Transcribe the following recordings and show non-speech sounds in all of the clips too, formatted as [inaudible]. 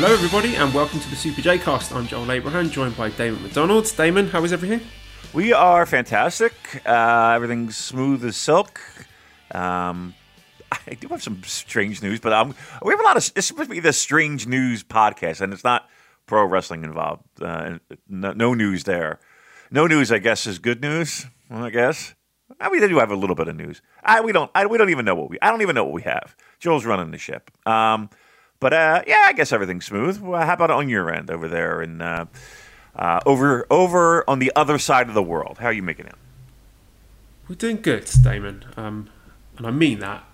Hello, everybody, and welcome to the Super J Cast. I'm Joel Abraham, joined by Damon McDonald. Damon, how is everything? We are fantastic. Uh, everything's smooth as silk. Um, I do have some strange news, but um, we have a lot of. It's supposed to be the strange news podcast, and it's not pro wrestling involved. Uh, no, no news there. No news, I guess, is good news. I guess. I mean, they do have a little bit of news. I, we don't. I, we don't even know what we. I don't even know what we have. Joel's running the ship. Um, but uh, yeah, I guess everything's smooth. Well, how about on your end over there and uh, uh, over over on the other side of the world? How are you making it? We're doing good, Damon, um, and I mean that.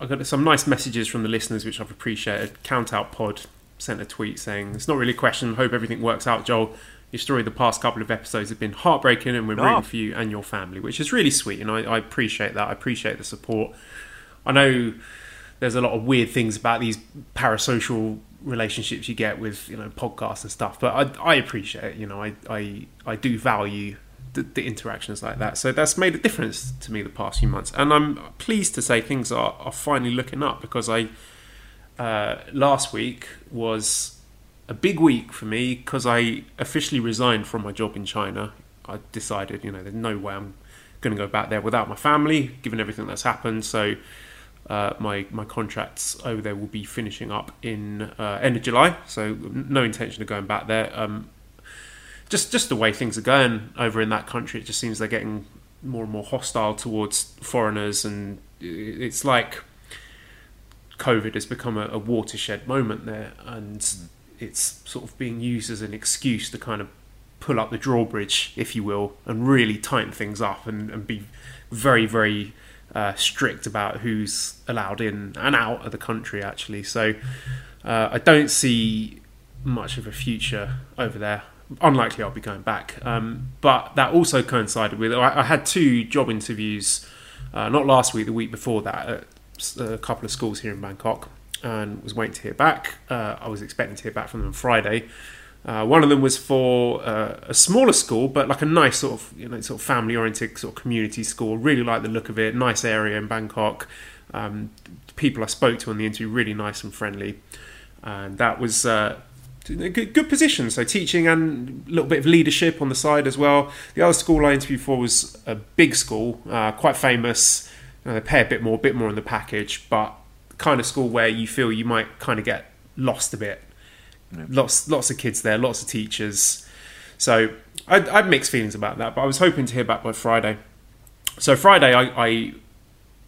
I got some nice messages from the listeners, which I've appreciated. Count Out Pod sent a tweet saying, "It's not really a question. Hope everything works out, Joel." Your story the past couple of episodes have been heartbreaking, and we're Oh. rooting for you and your family, which is really sweet, and I, I appreciate that. I appreciate the support. I know there's a lot of weird things about these parasocial relationships you get with you know podcasts and stuff but i, I appreciate it you know I, I i do value the, the interactions like that. So that's made a difference to me the past few months. And i'm pleased to say things are, are finally looking up because i uh, last week was a big week for me because i officially resigned from my job in china. I decided you know there's no way i'm going to go back there without my family given everything that's happened. So uh, my my contracts over there will be finishing up in uh, end of July, so no intention of going back there. Um, just just the way things are going over in that country, it just seems they're getting more and more hostile towards foreigners, and it's like COVID has become a, a watershed moment there, and it's sort of being used as an excuse to kind of pull up the drawbridge, if you will, and really tighten things up and, and be very very uh, strict about who's allowed in and out of the country, actually. So uh, I don't see much of a future over there. Unlikely I'll be going back. Um, but that also coincided with I, I had two job interviews, uh, not last week, the week before that, at a couple of schools here in Bangkok, and was waiting to hear back. Uh, I was expecting to hear back from them Friday. Uh, one of them was for uh, a smaller school, but like a nice sort of you know sort of family oriented sort of community school. Really like the look of it. Nice area in Bangkok. Um, people I spoke to on the interview really nice and friendly, and that was uh, a good, good position. So teaching and a little bit of leadership on the side as well. The other school I interviewed for was a big school, uh, quite famous. You know, they pay a bit more, a bit more in the package, but kind of school where you feel you might kind of get lost a bit lots lots of kids there, lots of teachers. So I, I had mixed feelings about that, but I was hoping to hear back by Friday. So Friday, I, I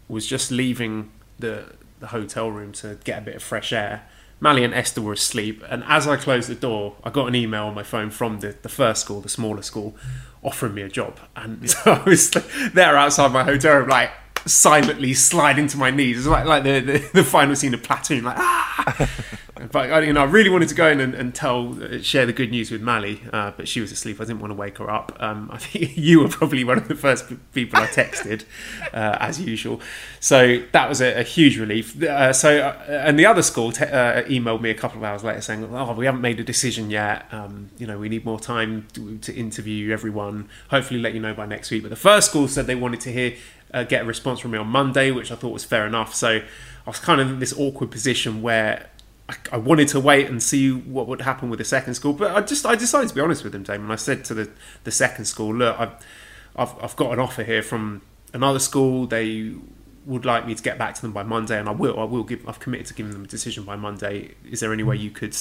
was just leaving the the hotel room to get a bit of fresh air. Mally and Esther were asleep, and as I closed the door, I got an email on my phone from the, the first school, the smaller school, offering me a job. And [laughs] so I was there outside my hotel room, like silently sliding to my knees. It's like like the, the, the final scene of Platoon, like ah. But I- you know, I really wanted to go in and, and tell, uh, share the good news with Mally, uh, but she was asleep. I didn't want to wake her up. Um, [laughs] I think you were probably one of the first people I texted, [laughs] uh, as usual. So that was a, a huge relief. Uh, so, uh, and the other school te- uh, emailed me a couple of hours later saying, "Oh, we haven't made a decision yet. Um, you know, we need more time to, to interview everyone. Hopefully, let you know by next week." But the first school said they wanted to hear uh, get a response from me on Monday, which I thought was fair enough. So I was kind of in this awkward position where I, I wanted to wait and see what would happen with the second school, but I just I decided to be honest with them, Damon. I said to the the second school, look, I've I've, I've got an offer here from another school. They would like me to get back to them by Monday, and I will. I will give. I've committed to giving them a decision by Monday. Is there any way you could,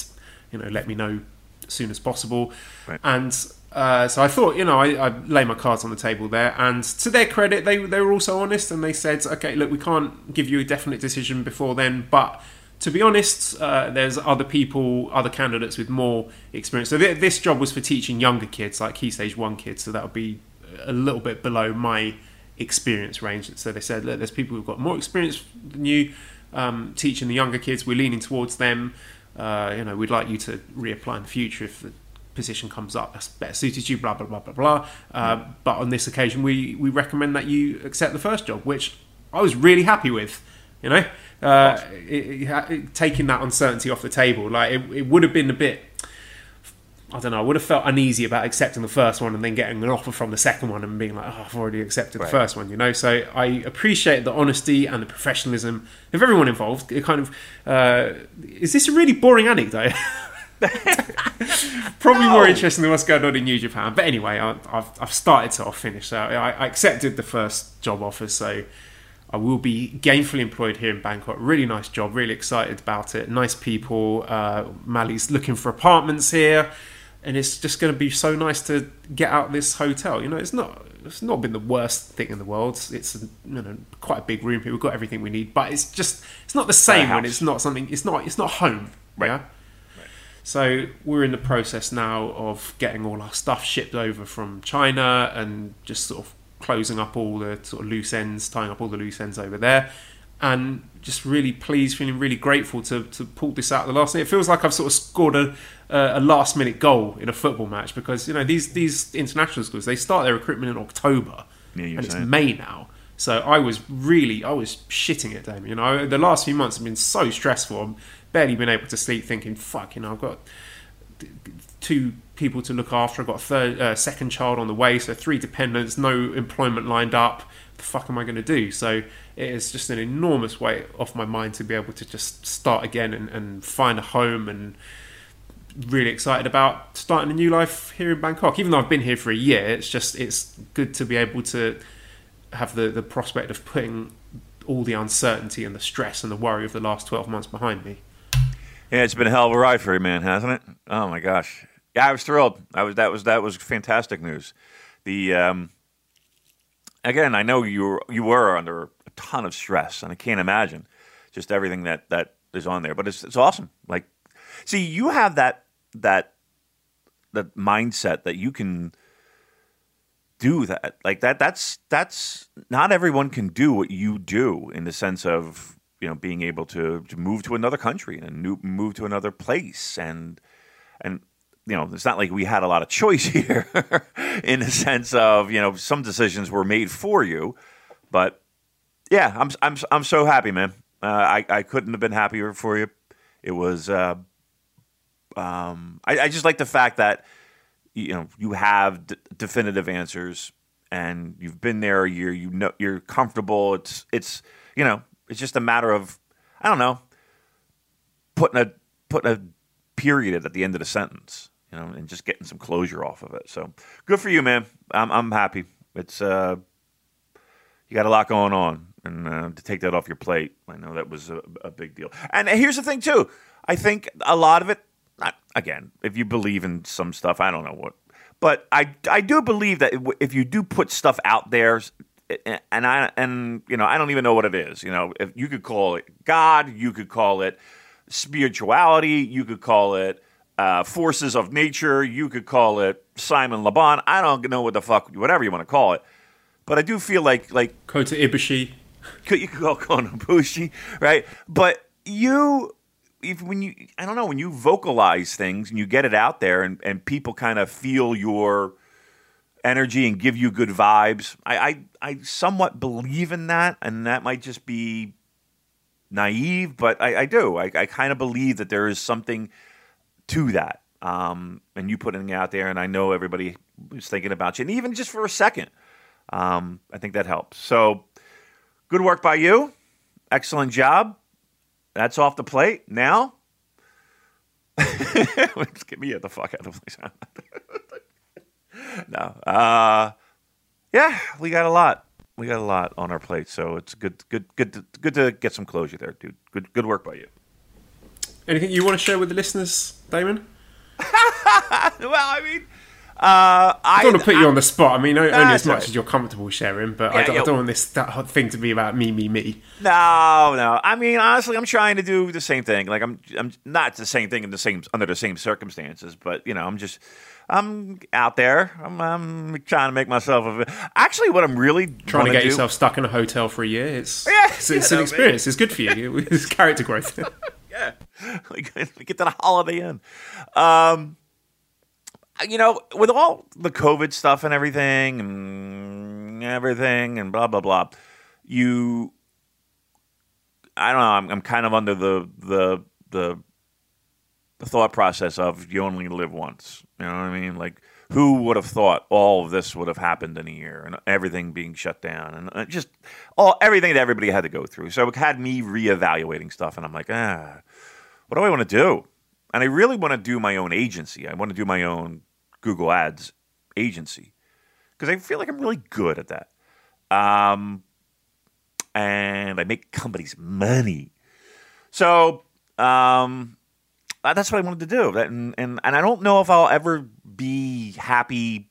you know, let me know as soon as possible? Right. And uh, so I thought, you know, I, I lay my cards on the table there. And to their credit, they they were also honest, and they said, okay, look, we can't give you a definite decision before then, but to be honest, uh, there's other people, other candidates with more experience. So th- this job was for teaching younger kids, like key stage one kids. So that would be a little bit below my experience range. So they said, look, there's people who've got more experience than you um, teaching the younger kids. We're leaning towards them. Uh, you know, we'd like you to reapply in the future if the position comes up that's better suited to you, blah blah blah blah blah. Uh, but on this occasion, we we recommend that you accept the first job, which I was really happy with. You know, uh, it, it, taking that uncertainty off the table, like it, it would have been a bit. I don't know. I would have felt uneasy about accepting the first one and then getting an offer from the second one and being like, "Oh, I've already accepted Right. the first one," you know. So I appreciate the honesty and the professionalism of everyone involved. It kind of uh, is this a really boring anecdote? [laughs] Probably more interesting than what's going on in New Japan. But anyway, I, I've, I've started to I've finished. So I, I accepted the first job offer. So I will be gainfully employed here in Bangkok. Really nice job. Really excited about it. Nice people. Uh, Mali's looking for apartments here, and it's just going to be so nice to get out of this hotel. You know, it's not it's not been the worst thing in the world. It's you know quite a big room here. We've got everything we need, but it's just it's not the same when it's not something. It's not it's not home. Right. Yeah. So we're in the process now of getting all our stuff shipped over from China and just sort of closing up all the sort of loose ends, tying up all the loose ends over there, and just really pleased, feeling really grateful to to pull this out the last minute. It feels like I've sort of scored a a last minute goal in a football match because you know these these international schools they start their recruitment in October Yeah, you're and it's saying. May now. So I was really, I was shitting it, Damon. You know, the last few months have been so stressful. I've barely been able to sleep, thinking, "Fuck," you know, I've got two people to look after. I've got a third, uh, second child on the way, so three dependents, no employment lined up. The fuck am I going to do? So it is just an enormous weight off my mind to be able to just start again and, and find a home and really excited about starting a new life here in Bangkok. Even though I've been here for a year, it's just it's good to be able to have the, the prospect of putting all the uncertainty and the stress and the worry of the last 12 months behind me. Yeah, it's been a hell of a ride for you, man, hasn't it? Oh my gosh. Yeah, I was thrilled. I was that was that was fantastic news. The um, again, I know you were you were under a ton of stress, and I can't imagine just everything that that is on there. But it's it's awesome. Like, see, you have that that that mindset that you can do that like that that's that's not everyone can do what you do in the sense of you know being able to, to move to another country and new, move to another place and and you know it's not like we had a lot of choice [laughs] here in the sense of you know some decisions were made for you but yeah i'm i'm i'm so happy man. Uh, i i couldn't have been happier for you. It was uh um i, I just like the fact that you know you have d- definitive answers and you've been there a year. You know you're comfortable. It's it's you know it's just a matter of i don't know putting a putting a period at the end of the sentence you know and just getting some closure off of it. So good for you man. I'm i'm happy. It's uh you got a lot going on and uh, to take that off your plate i know that was a, a big deal. And here's the thing too. I think a lot of it not, again if you believe in some stuff i don't know what but i i do believe that if you do put stuff out there and i and you know i don't even know what it is you know. If you could call it god you could call it spirituality you could call it uh, forces of nature you could call it simon laban i don't know what the fuck whatever you want to call it but I do feel like like Kota Ibushi. [laughs] you could call Konobushi, right? But you, if when you, I don't know, when you vocalize things and you get it out there, and, and people kind of feel your energy and give you good vibes, I, I I somewhat believe in that, and that might just be naive, but I, I do. I, I kind of believe that there is something to that. Um, and you putting it out there, and I know everybody was thinking about you, and even just for a second, um, I think that helps. So, good work by you. Excellent job. That's off the plate. Now, [laughs] get me the fuck out of the place. [laughs] no. Uh, yeah, we got a lot. We got a lot on our plate, so it's good, good, good, to, good to get some closure there, dude. Good, good work by you. Anything you want to share with the listeners, Damon? [laughs] well, I mean, uh, I don't want to put you on the spot. I mean, only Nah, as much alright. as you're comfortable sharing, but Yeah, I, don't. I don't want this that hot thing to be about me, me, me. No, no. I mean, honestly, I'm trying to do the same thing. Like, I'm, I'm not the same thing in the same under the same circumstances, but you know, I'm just, I'm out there. I'm, I'm trying to make myself. A, actually, what I'm really Trying to get do, yourself stuck in a hotel for a year. It's Yeah, it's, [laughs] it's you an know, experience. It's good for you. It's character growth. [laughs] yeah, [laughs] like, [laughs] get to the Holiday Inn. Um, you know, with all the COVID stuff and everything and everything and blah blah blah, you, I don't know. I'm, I'm kind of under the the the the thought process of you only live once. You know what I mean? Like, who would have thought all of this would have happened in a year and everything being shut down and uh, just all everything that everybody had to go through? So it had me reevaluating stuff, and I'm like, ah, what do I want to do? And I really want to do my own agency. I want to do my own Google Ads agency because I feel like I'm really good at that. Um, and I make companies money. So um, that's what I wanted to do. And, and and I don't know if I'll ever be happy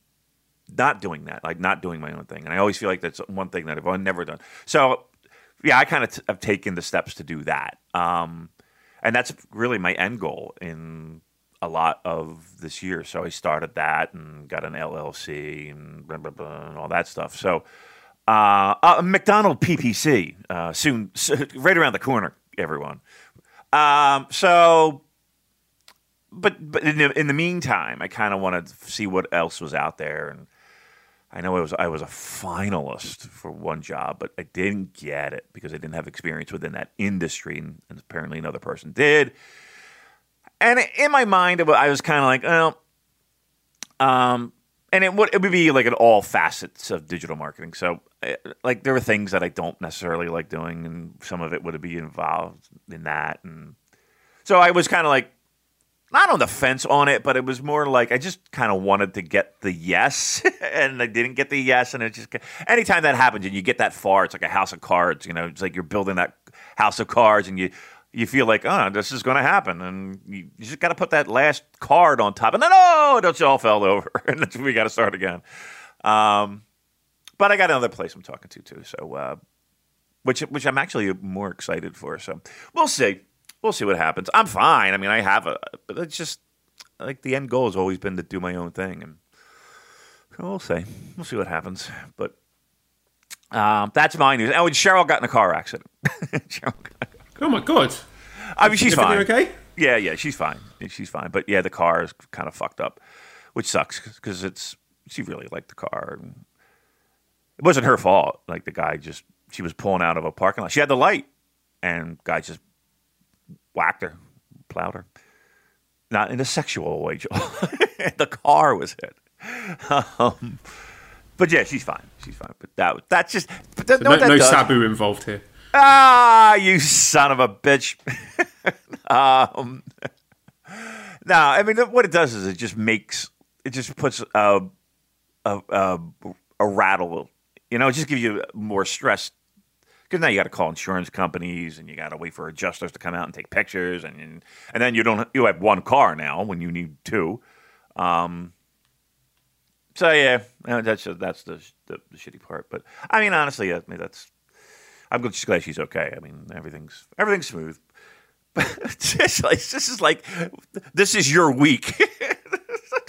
not doing that, like not doing my own thing. And I always feel like that's one thing that I've never done. So yeah, I kind of t- have taken the steps to do that. Um, and that's really my end goal in a lot of this year. So I started that and got an LLC and blah, blah, blah, and all that stuff. So uh, uh, McDonald PPC uh, soon, [laughs] right around the corner, everyone. Um, so, but but in the, in the meantime, I kind of wanted to see what else was out there, and I know I was I was a finalist for one job, but I didn't get it because I didn't have experience within that industry, and, and apparently another person did. And in my mind, I was kind of like, well, um, and it would it would be like in all facets of digital marketing. So, eh, like there were things that I don't necessarily like doing, and some of it would be involved in that, and so I was kind of like not on the fence on it, but it was more like I just kind of wanted to get the yes, [laughs] and I didn't get the yes, and it just anytime that happens and you get that far, it's like a house of cards. You know, it's like you're building that house of cards, and you you feel like, oh, this is going to happen, and you, you just got to put that last card on top, and then oh, it all fell over, [laughs] and we got to start again. Um, but I got another place I'm talking to too, so uh, which which I'm actually more excited for. So we'll see we'll see what happens. I'm fine. I mean, I have a, but it's just like the end goal has always been to do my own thing, and we'll see. We'll see what happens. But um, that's my news. Oh, and Cheryl got in a car accident. [laughs] Cheryl oh my god! I mean, she's fine. Okay. Yeah, yeah, she's fine. She's fine. But yeah, the car is kind of fucked up, which sucks because it's she really liked the car. It wasn't her fault. Like the guy just she was pulling out of a parking lot. She had the light, and guy just whacked her, plowed her. Not in a sexual way, Joel. [laughs] the car was hit. Um, but yeah, she's fine. She's fine. But that that's just but that, so no, no Sabu involved here. Ah, you son of a bitch. [laughs] um, no, I mean what it does is it just makes it just puts a a, a, a rattle. You know, it just gives you more stress because now you got to call insurance companies and you got to wait for adjusters to come out and take pictures and and then you don't you have one car now when you need two. Um, so yeah, that's that's the, the, the shitty part. But I mean, honestly, I mean, that's I'm just glad she's okay. I mean, everything's everything's smooth. [laughs] But just this is like this is your week. [laughs]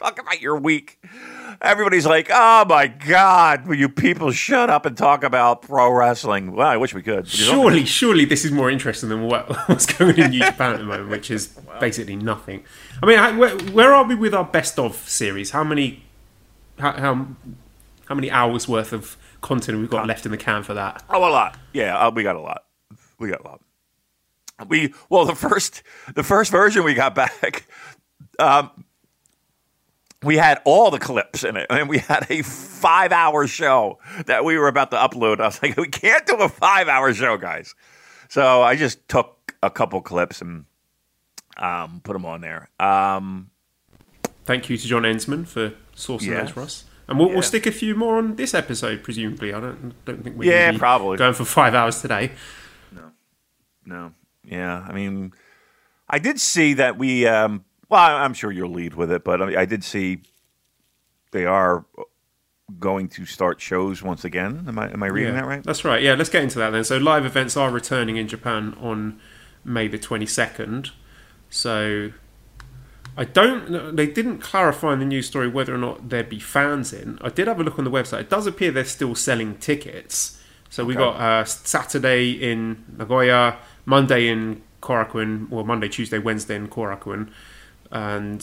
Talk about your week everybody's like, "Oh my God, will you people shut up and talk about pro wrestling?" Well, I wish we could. Surely, surely this is more interesting than what, [laughs] what's going on in New [laughs] Japan at the moment, which is basically nothing. I mean, where, where, are we with our best of series? How many, how, how, how many hours worth of content we've got left in the can for that? Oh, a lot. Yeah, uh, we got a lot. We got a lot. We well, the first the first version we got back. [laughs] Um, we had all the clips in it, and we had a five-hour show that we were about to upload. I was like, we can't do a five-hour show, guys. So I just took a couple clips and um, put them on there. Um, Thank you to John Ensman for sourcing yes. those for us. And we'll, yeah. we'll, stick a few more on this episode, presumably. I don't don't think we're yeah, probably going for five hours today. No, no, yeah. I mean, I did see that we um, well, I'm sure you'll lead with it, but I did see they are going to start shows once again. Am I am I reading yeah, that right? That's right. Yeah, let's get into that then. So live events are returning in Japan on May the 22nd. So I don't. They didn't clarify in the news story whether or not there'd be fans in. I did have a look on the website. It does appear they're still selling tickets. So we got uh, Saturday in Nagoya, Monday in Korakuen, or Monday, Tuesday, Wednesday in Korakuen and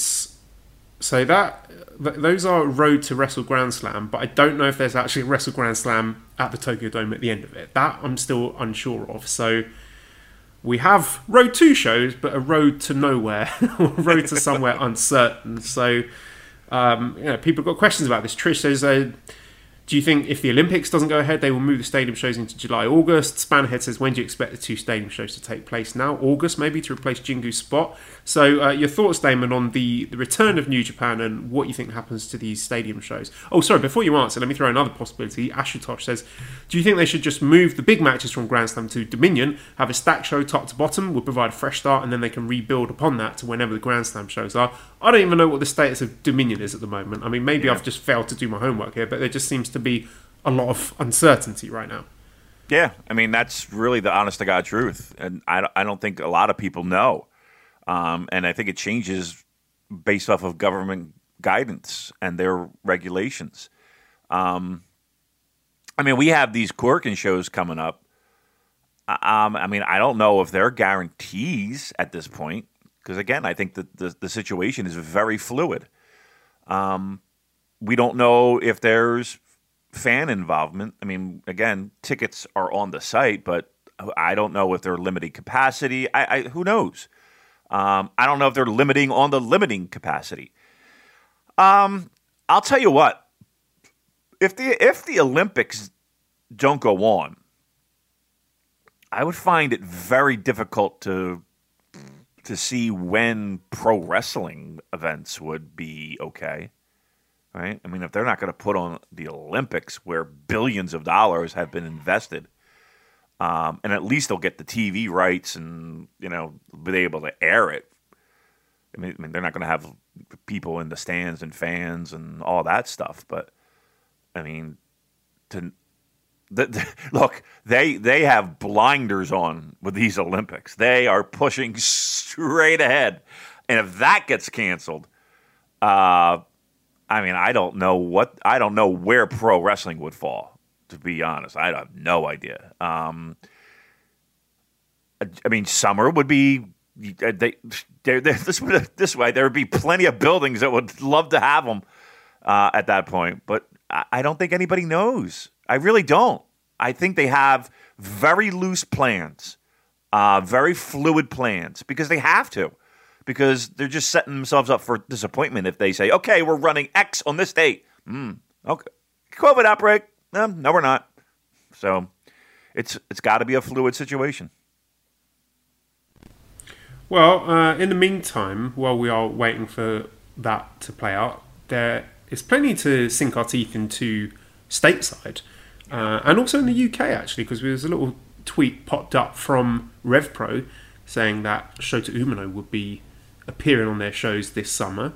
So that th- those are Road to Wrestle Grand Slam, but I don't know if there's actually a Wrestle Grand Slam at the Tokyo Dome at the end of it. That I'm still unsure of. So we have Road to shows, but a road to nowhere, [laughs] or road to somewhere [laughs] uncertain. So um, you know, people have got questions about this. Trish says. Uh, do you think if the Olympics doesn't go ahead, they will move the stadium shows into July, August? Spanhead says, when do you expect the two stadium shows to take place? Now, August, maybe to replace Jingu's spot. So, uh, your thoughts, Damon, on the, the return of New Japan and what you think happens to these stadium shows? Oh, sorry, before you answer, let me throw another possibility. Ashutosh says, do you think they should just move the big matches from Grand Slam to Dominion, have a stack show top to bottom, would provide a fresh start, and then they can rebuild upon that to whenever the Grand Slam shows are? I don't even know what the status of Dominion is at the moment. I mean, maybe yeah. I've just failed to do my homework here, but there just seems to be a lot of uncertainty right now. Yeah, I mean that's really the honest to god truth, and I, I don't think a lot of people know, um, and I think it changes based off of government guidance and their regulations. Um, I mean, we have these Korakuen shows coming up. Um, I mean, I don't know if they're guarantees at this point because again, I think that the, the situation is very fluid. Um, we don't know if there's fan involvement. I mean, again, tickets are on the site, but I don't know if they're limiting capacity. I, I who knows? Um, I don't know if they're limiting on the limiting capacity. Um, I'll tell you what. If the if the Olympics don't go on, I would find it very difficult to to see when pro wrestling events would be okay right? I mean, if they're not going to put on the Olympics where billions of dollars have been invested, um, and at least they'll get the TV rights and you know be able to air it. I mean, I mean they're not going to have people in the stands and fans and all that stuff, but I mean, to the, the, [laughs] look, they they have blinders on with these Olympics. They are pushing straight ahead, and if that gets canceled, uh, I mean, I don't know what I don't know where pro wrestling would fall. To be honest, I have no idea. Um, I mean, summer would be they, they, this, [laughs] this way. There would be plenty of buildings that would love to have them uh, at that point, but I, I don't think anybody knows. I really don't. I think they have very loose plans, uh, very fluid plans because they have to because they're just setting themselves up for disappointment if they say, okay, we're running X on this date. Mm, okay. COVID outbreak. Um, no, we're not. So it's it's got to be a fluid situation. Well, uh, in the meantime, while we are waiting for that to play out, there is plenty to sink our teeth into stateside, uh, and also in the UK actually, because there's a little tweet popped up from RevPro saying that Shota Umino would be appearing on their shows this summer.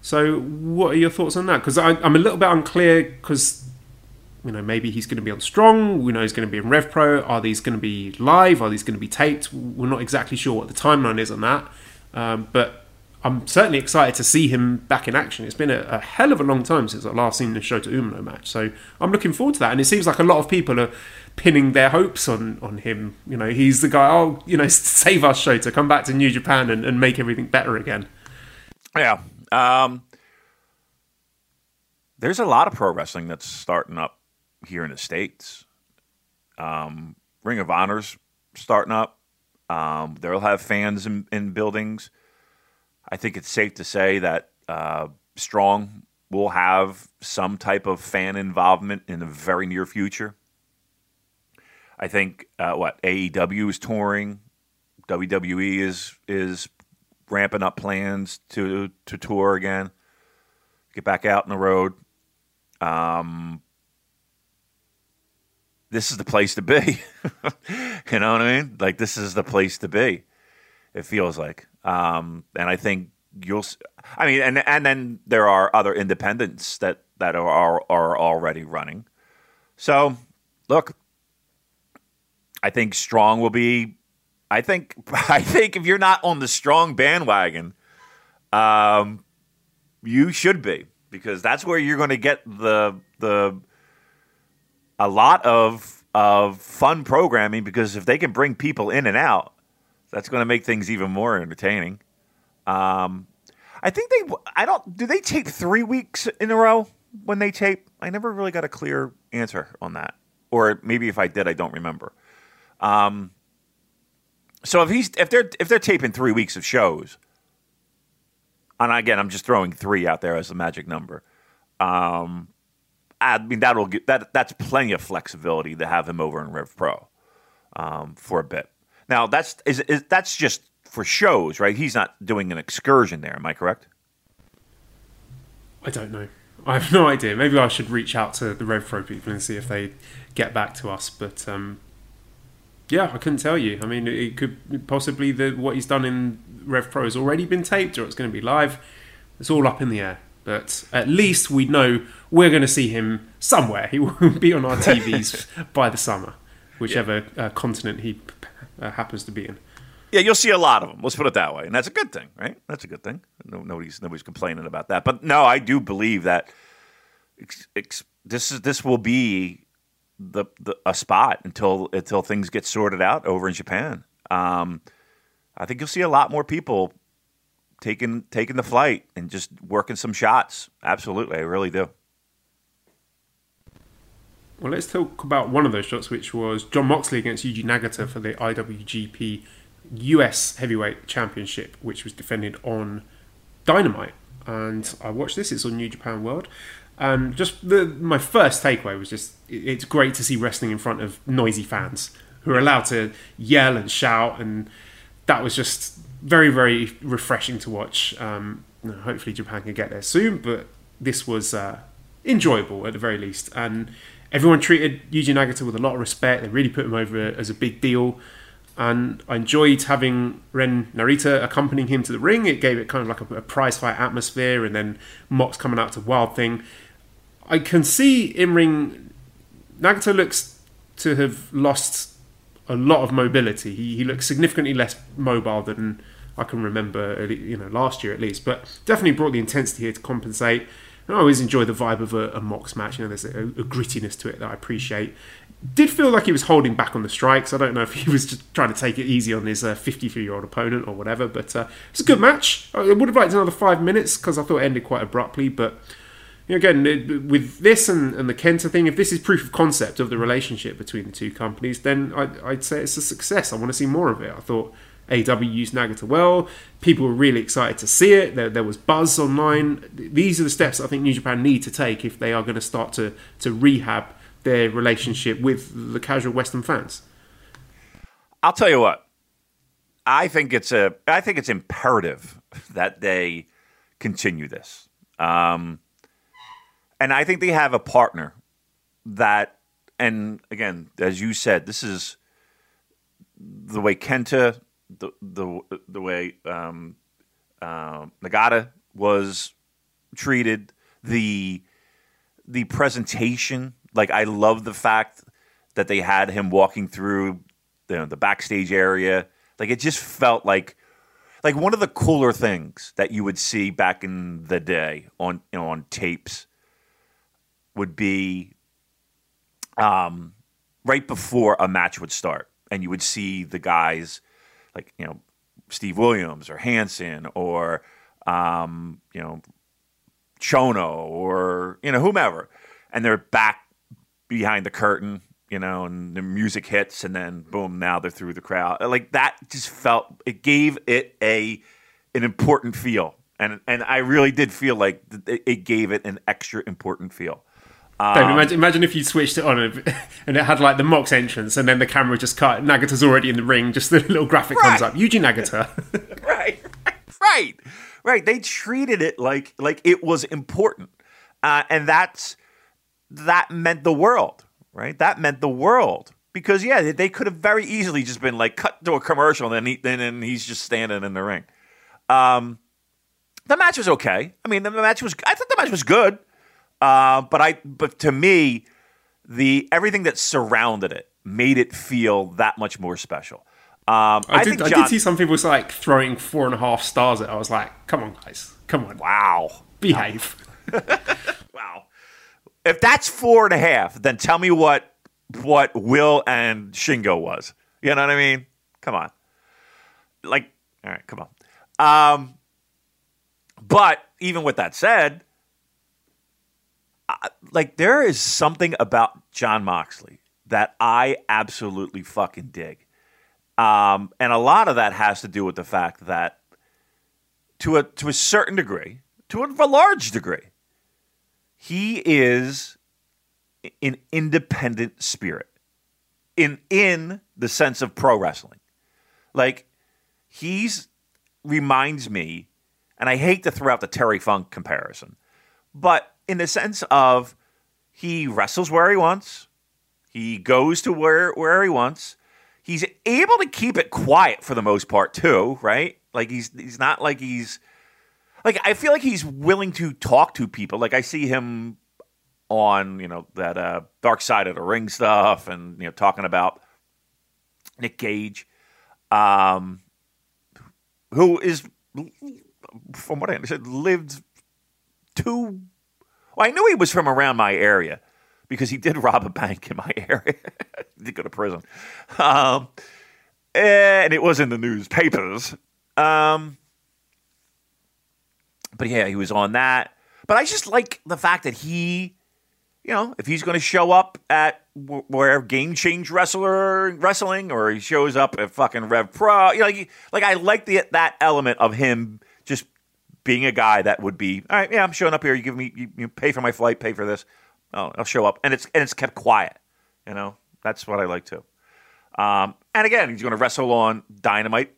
So, what are your thoughts on that? Because I'm a little bit unclear because you know maybe he's going to be on Strong. We know he's going to be in RevPro. Are these going to be live? Are these going to be taped? We're not exactly sure what the timeline is on that. Um, but I'm certainly excited to see him back in action. It's been a, a hell of a long time since I last seen the Shota Umino match, so I'm looking forward to that. And it seems like a lot of people are pinning their hopes on on him. You know, he's the guy. Oh, you know, [laughs] save us, Shota. Come back to New Japan and, and make everything better again. Yeah. Um, there's a lot of pro wrestling that's starting up here in the states. Um, Ring of Honor's starting up. Um, they'll have fans in, in, buildings. I think it's safe to say that uh, Strong will have some type of fan involvement in the very near future. I think uh, what AEW is touring, WWE is is ramping up plans to to tour again, get back out on the road. Um, this is the place to be. [laughs] you know what I mean? Like this is the place to be. It feels like, um, and I think you'll. I mean, and and then there are other independents that that are are, already running. So, look, I think Strong will be. I think [laughs] I think if you're not on the Strong bandwagon, um, you should be because that's where you're going to get the the a lot of of fun programming. Because if they can bring people in and out, that's going to make things even more entertaining. Um, I think they. I don't. Do they tape three weeks in a row when they tape? I never really got a clear answer on that, or maybe if I did, I don't remember. Um. So if he's if they're if they're taping three weeks of shows, and again, I'm just throwing three out there as a magic number. Um, I mean that'll get that that's plenty of flexibility to have him over in Rev Pro um, for a bit. Now that's is, is that's just for shows, right? He's not doing an excursion there. Am I correct? I don't know. I have [laughs] no idea. Maybe I should reach out to the RevPro people and see if they get back to us. But um, yeah, I couldn't tell you. I mean, it could possibly the what he's done in RevPro has already been taped, or it's going to be live. It's all up in the air. But at least we know we're going to see him somewhere. [laughs] He will be on our [laughs] TVs by the summer, whichever uh, continent he uh, happens to be in. Yeah, you'll see a lot of them. Let's put it that way, and that's a good thing, right? That's a good thing. No, nobody's nobody's complaining about that. But no, I do believe that ex, ex, this is this will be the, the, a spot until until things get sorted out over in Japan. Um, I think you'll see a lot more people taking taking the flight and just working some shots. Absolutely, I really do. Well, let's talk about one of those shots, which was Jon Moxley against Yuji Nagata for the IWGP US Heavyweight Championship, which was defended on Dynamite. And I watched this; it's on New Japan World. And just the, my first takeaway was just it's great to see wrestling in front of noisy fans who are allowed to yell and shout, and that was just very very refreshing to watch. Um, hopefully Japan can get there soon, but this was uh, enjoyable at the very least, and everyone treated Yuji Nagata with a lot of respect. They really put him over as a big deal. And I enjoyed having Ren Narita accompanying him to the ring. It gave it kind of like a, a prize fight atmosphere, and then Mox coming out to Wild Thing. I can see in ring Nagata looks to have lost a lot of mobility. He, he looks significantly less mobile than I can remember, you know, last year at least. But definitely brought the intensity here to compensate. And I always enjoy the vibe of a, a Mox match. You know, there's a, a, grittiness to it that I appreciate. Did feel like he was holding back on the strikes. I don't know if he was just trying to take it easy on his 53 uh, year old opponent or whatever. But uh, it's a good match. I would have liked another five minutes because I thought it ended quite abruptly. But again, with this and, and, the Kenta thing, if this is proof of concept of the relationship between the two companies, then I'd, I'd say it's a success. I want to see more of it. I thought AEW used Nagata well. People were really excited to see it. There, there was buzz online. These are the steps I think New Japan need to take if they are going to start to, to rehab their relationship with the casual Western fans. I'll tell you what. I think it's a. I think it's imperative that they continue this. Um, and I think they have a partner that, and again, as you said, this is the way Kenta, the the the way um, uh, Nagata was treated, the the presentation. Like I love the fact that they had him walking through you know, the backstage area. Like it just felt like like one of the cooler things that you would see back in the day on you know on tapes would be um, right before a match would start, and you would see the guys like you know Steve Williams or Hansen or um, you know Chono or you know whomever, and they're back behind the curtain, you know, and the music hits, and then boom, now they're through the crowd. Like that just felt it gave it a an important feel, and and I really did feel like it gave it an extra important feel. Um, imagine, imagine, if you switched it on [laughs] and it had like the Mox entrance, and then the camera just cut. Nagata's already in the ring. Just the [laughs] little graphic right. comes up. Yuji Nagata. [laughs] right, right, right. They treated it like like it was important, uh, and that's that meant the world, right? That meant the world because yeah, they could have very easily just been like cut to a commercial, and then he, then he's just standing in the ring. Um, the match was okay. I mean, the match was. I thought the match was good. Uh, but I, but to me, the everything that surrounded it made it feel that much more special. Um, I, I, did, John, I, did, see some people like throwing four and a half stars at. It. I was like, come on, guys, come on, wow, behave. [laughs] wow. If that's four and a half, then tell me what what Will and Shingo was. You know what I mean? Come on. Like, all right, come on. Um, But even with that said, like there is something about Jon Moxley that I absolutely fucking dig. Um, and a lot of that has to do with the fact that to a to a certain degree, to a, large degree, he is an independent spirit in in the sense of pro wrestling. Like he's reminds me, and I hate to throw out the Terry Funk comparison, but in the sense of he wrestles where he wants, he goes to where where he wants. He's able to keep it quiet for the most part too, right? Like he's he's not like he's like I feel like he's willing to talk to people. Like I see him on you know that uh, dark side of the ring stuff, and you know talking about Nick Gage, um, who is from what I understand lived two. Well, I knew he was from around my area because he did [laughs] rob a bank in my area. he [laughs] did go to prison, um, and it was in the newspapers. Um, but yeah, he was on that. But I just like the fact that he, you know, if he's going to show up at where Game Change Wrestler Wrestling, or he shows up at fucking Rev Pro, you know, like, like I like the that element of him being a guy that would be, all right, yeah, I'm showing up here. You give me, you, you pay for my flight, pay for this. Oh, I'll show up, and it's and it's kept quiet. You know, that's what I like too. Um, and again, he's going to wrestle on Dynamite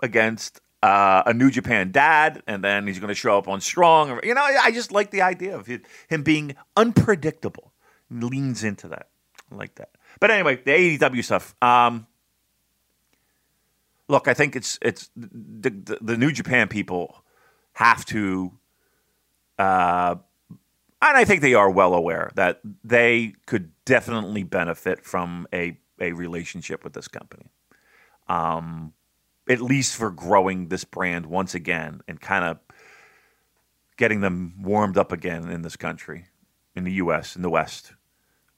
against uh, a New Japan dad, and then he's going to show up on Strong. You know, I just like the idea of him being unpredictable. He leans into that. I like that. But anyway, the AEW stuff. Um, look, I think it's it's the, the, the New Japan people have to, uh, and I think they are well aware that they could definitely benefit from a a relationship with this company. Um, at least for growing this brand once again and kind of getting them warmed up again in this country, in the U.S., in the West.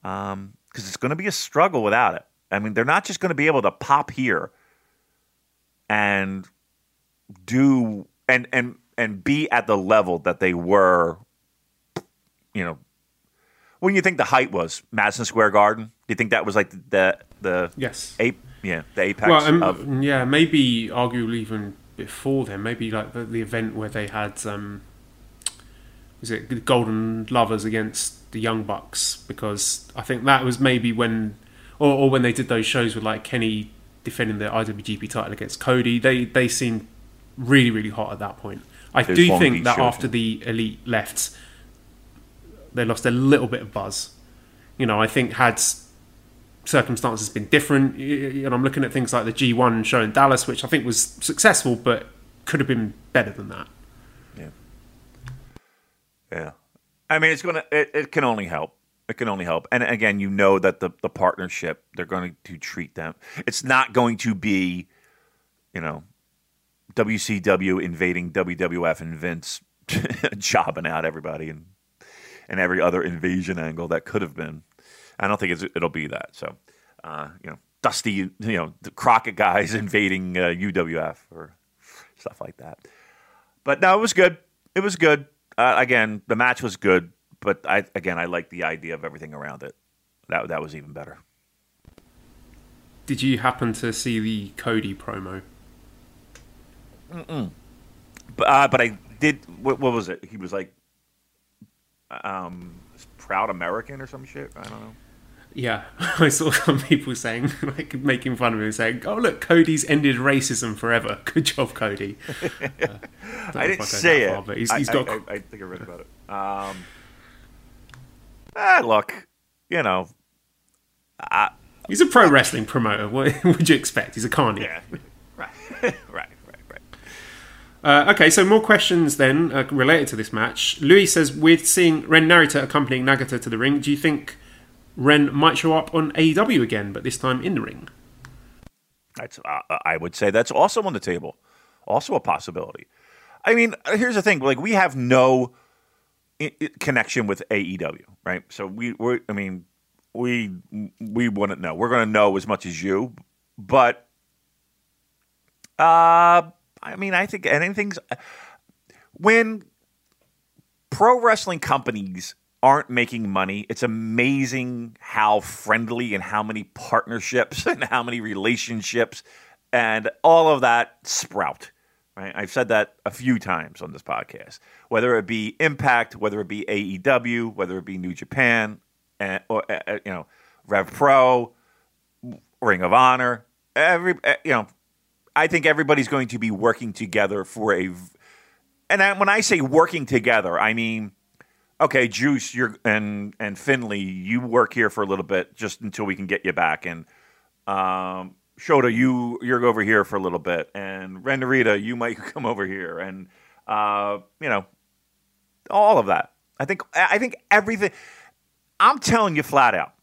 Because um, it's going to be a struggle without it. I mean, they're not just going to be able to pop here and do and and and be at the level that they were. You know, when you think the height was Madison Square Garden, do you think that was like the the yes ape yeah, the apex. Well, um, of... yeah, maybe arguably even before then, maybe like the, the event where they had um, was it the Golden Lovers against the Young Bucks? Because I think that was maybe when, or, or when they did those shows with like Kenny defending the IWGP title against Cody. They they seemed really really hot at that point. I do think that after the Elite left, they lost a little bit of buzz. You know, I think had circumstances been different. And I'm looking at things like the G1 show in Dallas, which I think was successful, but could have been better than that. Yeah. Yeah. I mean, it's going to, it, it can only help. It can only help. And again, you know that the, the partnership, they're going to treat them. It's not going to be, you know, WCW invading WWF and Vince [laughs] chopping out everybody and and every other invasion angle that could have been. I don't think it'll be that. So, uh, you know, Dusty, you know, the Crockett guys [laughs] invading uh, UWF or stuff like that. But no, it was good. It was good. Uh, again, the match was good, but I again I like the idea of everything around it. That that was even better. Did you happen to see the Cody promo? Mm-mm. But uh, but I did. What, what was it? He was like, um, proud American or some shit. I don't know. Yeah, [laughs] I saw some people saying, [laughs] like, making fun of him, saying, "Oh, look, Cody's ended racism forever. [laughs] Good job, Cody." Uh, I didn't say it, far, but he's, he's I, got. I, I, think I read about it. Um, ah, look, you know, I, he's a pro wrestling promoter. What would you expect? He's a carny. Yeah, right, right. Uh, okay, so more questions then uh, related to this match. Louis says, we're seeing Ren Narita accompanying Nagata to the ring, do you think? Ren might show up on AEW again, but this time in the ring. That's, uh, I would say that's also on the table, also a possibility. I mean, here's the thing: like we have no I- I connection with AEW, right? So we, we, I mean, we we wouldn't know. We're going to know as much as you, but uh, I mean, I think anything's when pro wrestling companies aren't making money, it's amazing how friendly and how many partnerships [laughs] and how many relationships and all of that sprout. Right? I've said that a few times on this podcast. Whether it be Impact, whether it be AEW, whether it be New Japan, and, or uh, uh, you know, Rev Pro, Ring of Honor, every you know, I think everybody's going to be working together for a. And I, when I say working together, I mean okay, Juice, you're and and Finlay, you work here for a little bit just until we can get you back, and um, Shota, you you're over here for a little bit, and Ren Narita, you might [laughs] come over here, and uh, you know, all of that. I think I think everything. I'm telling you flat out,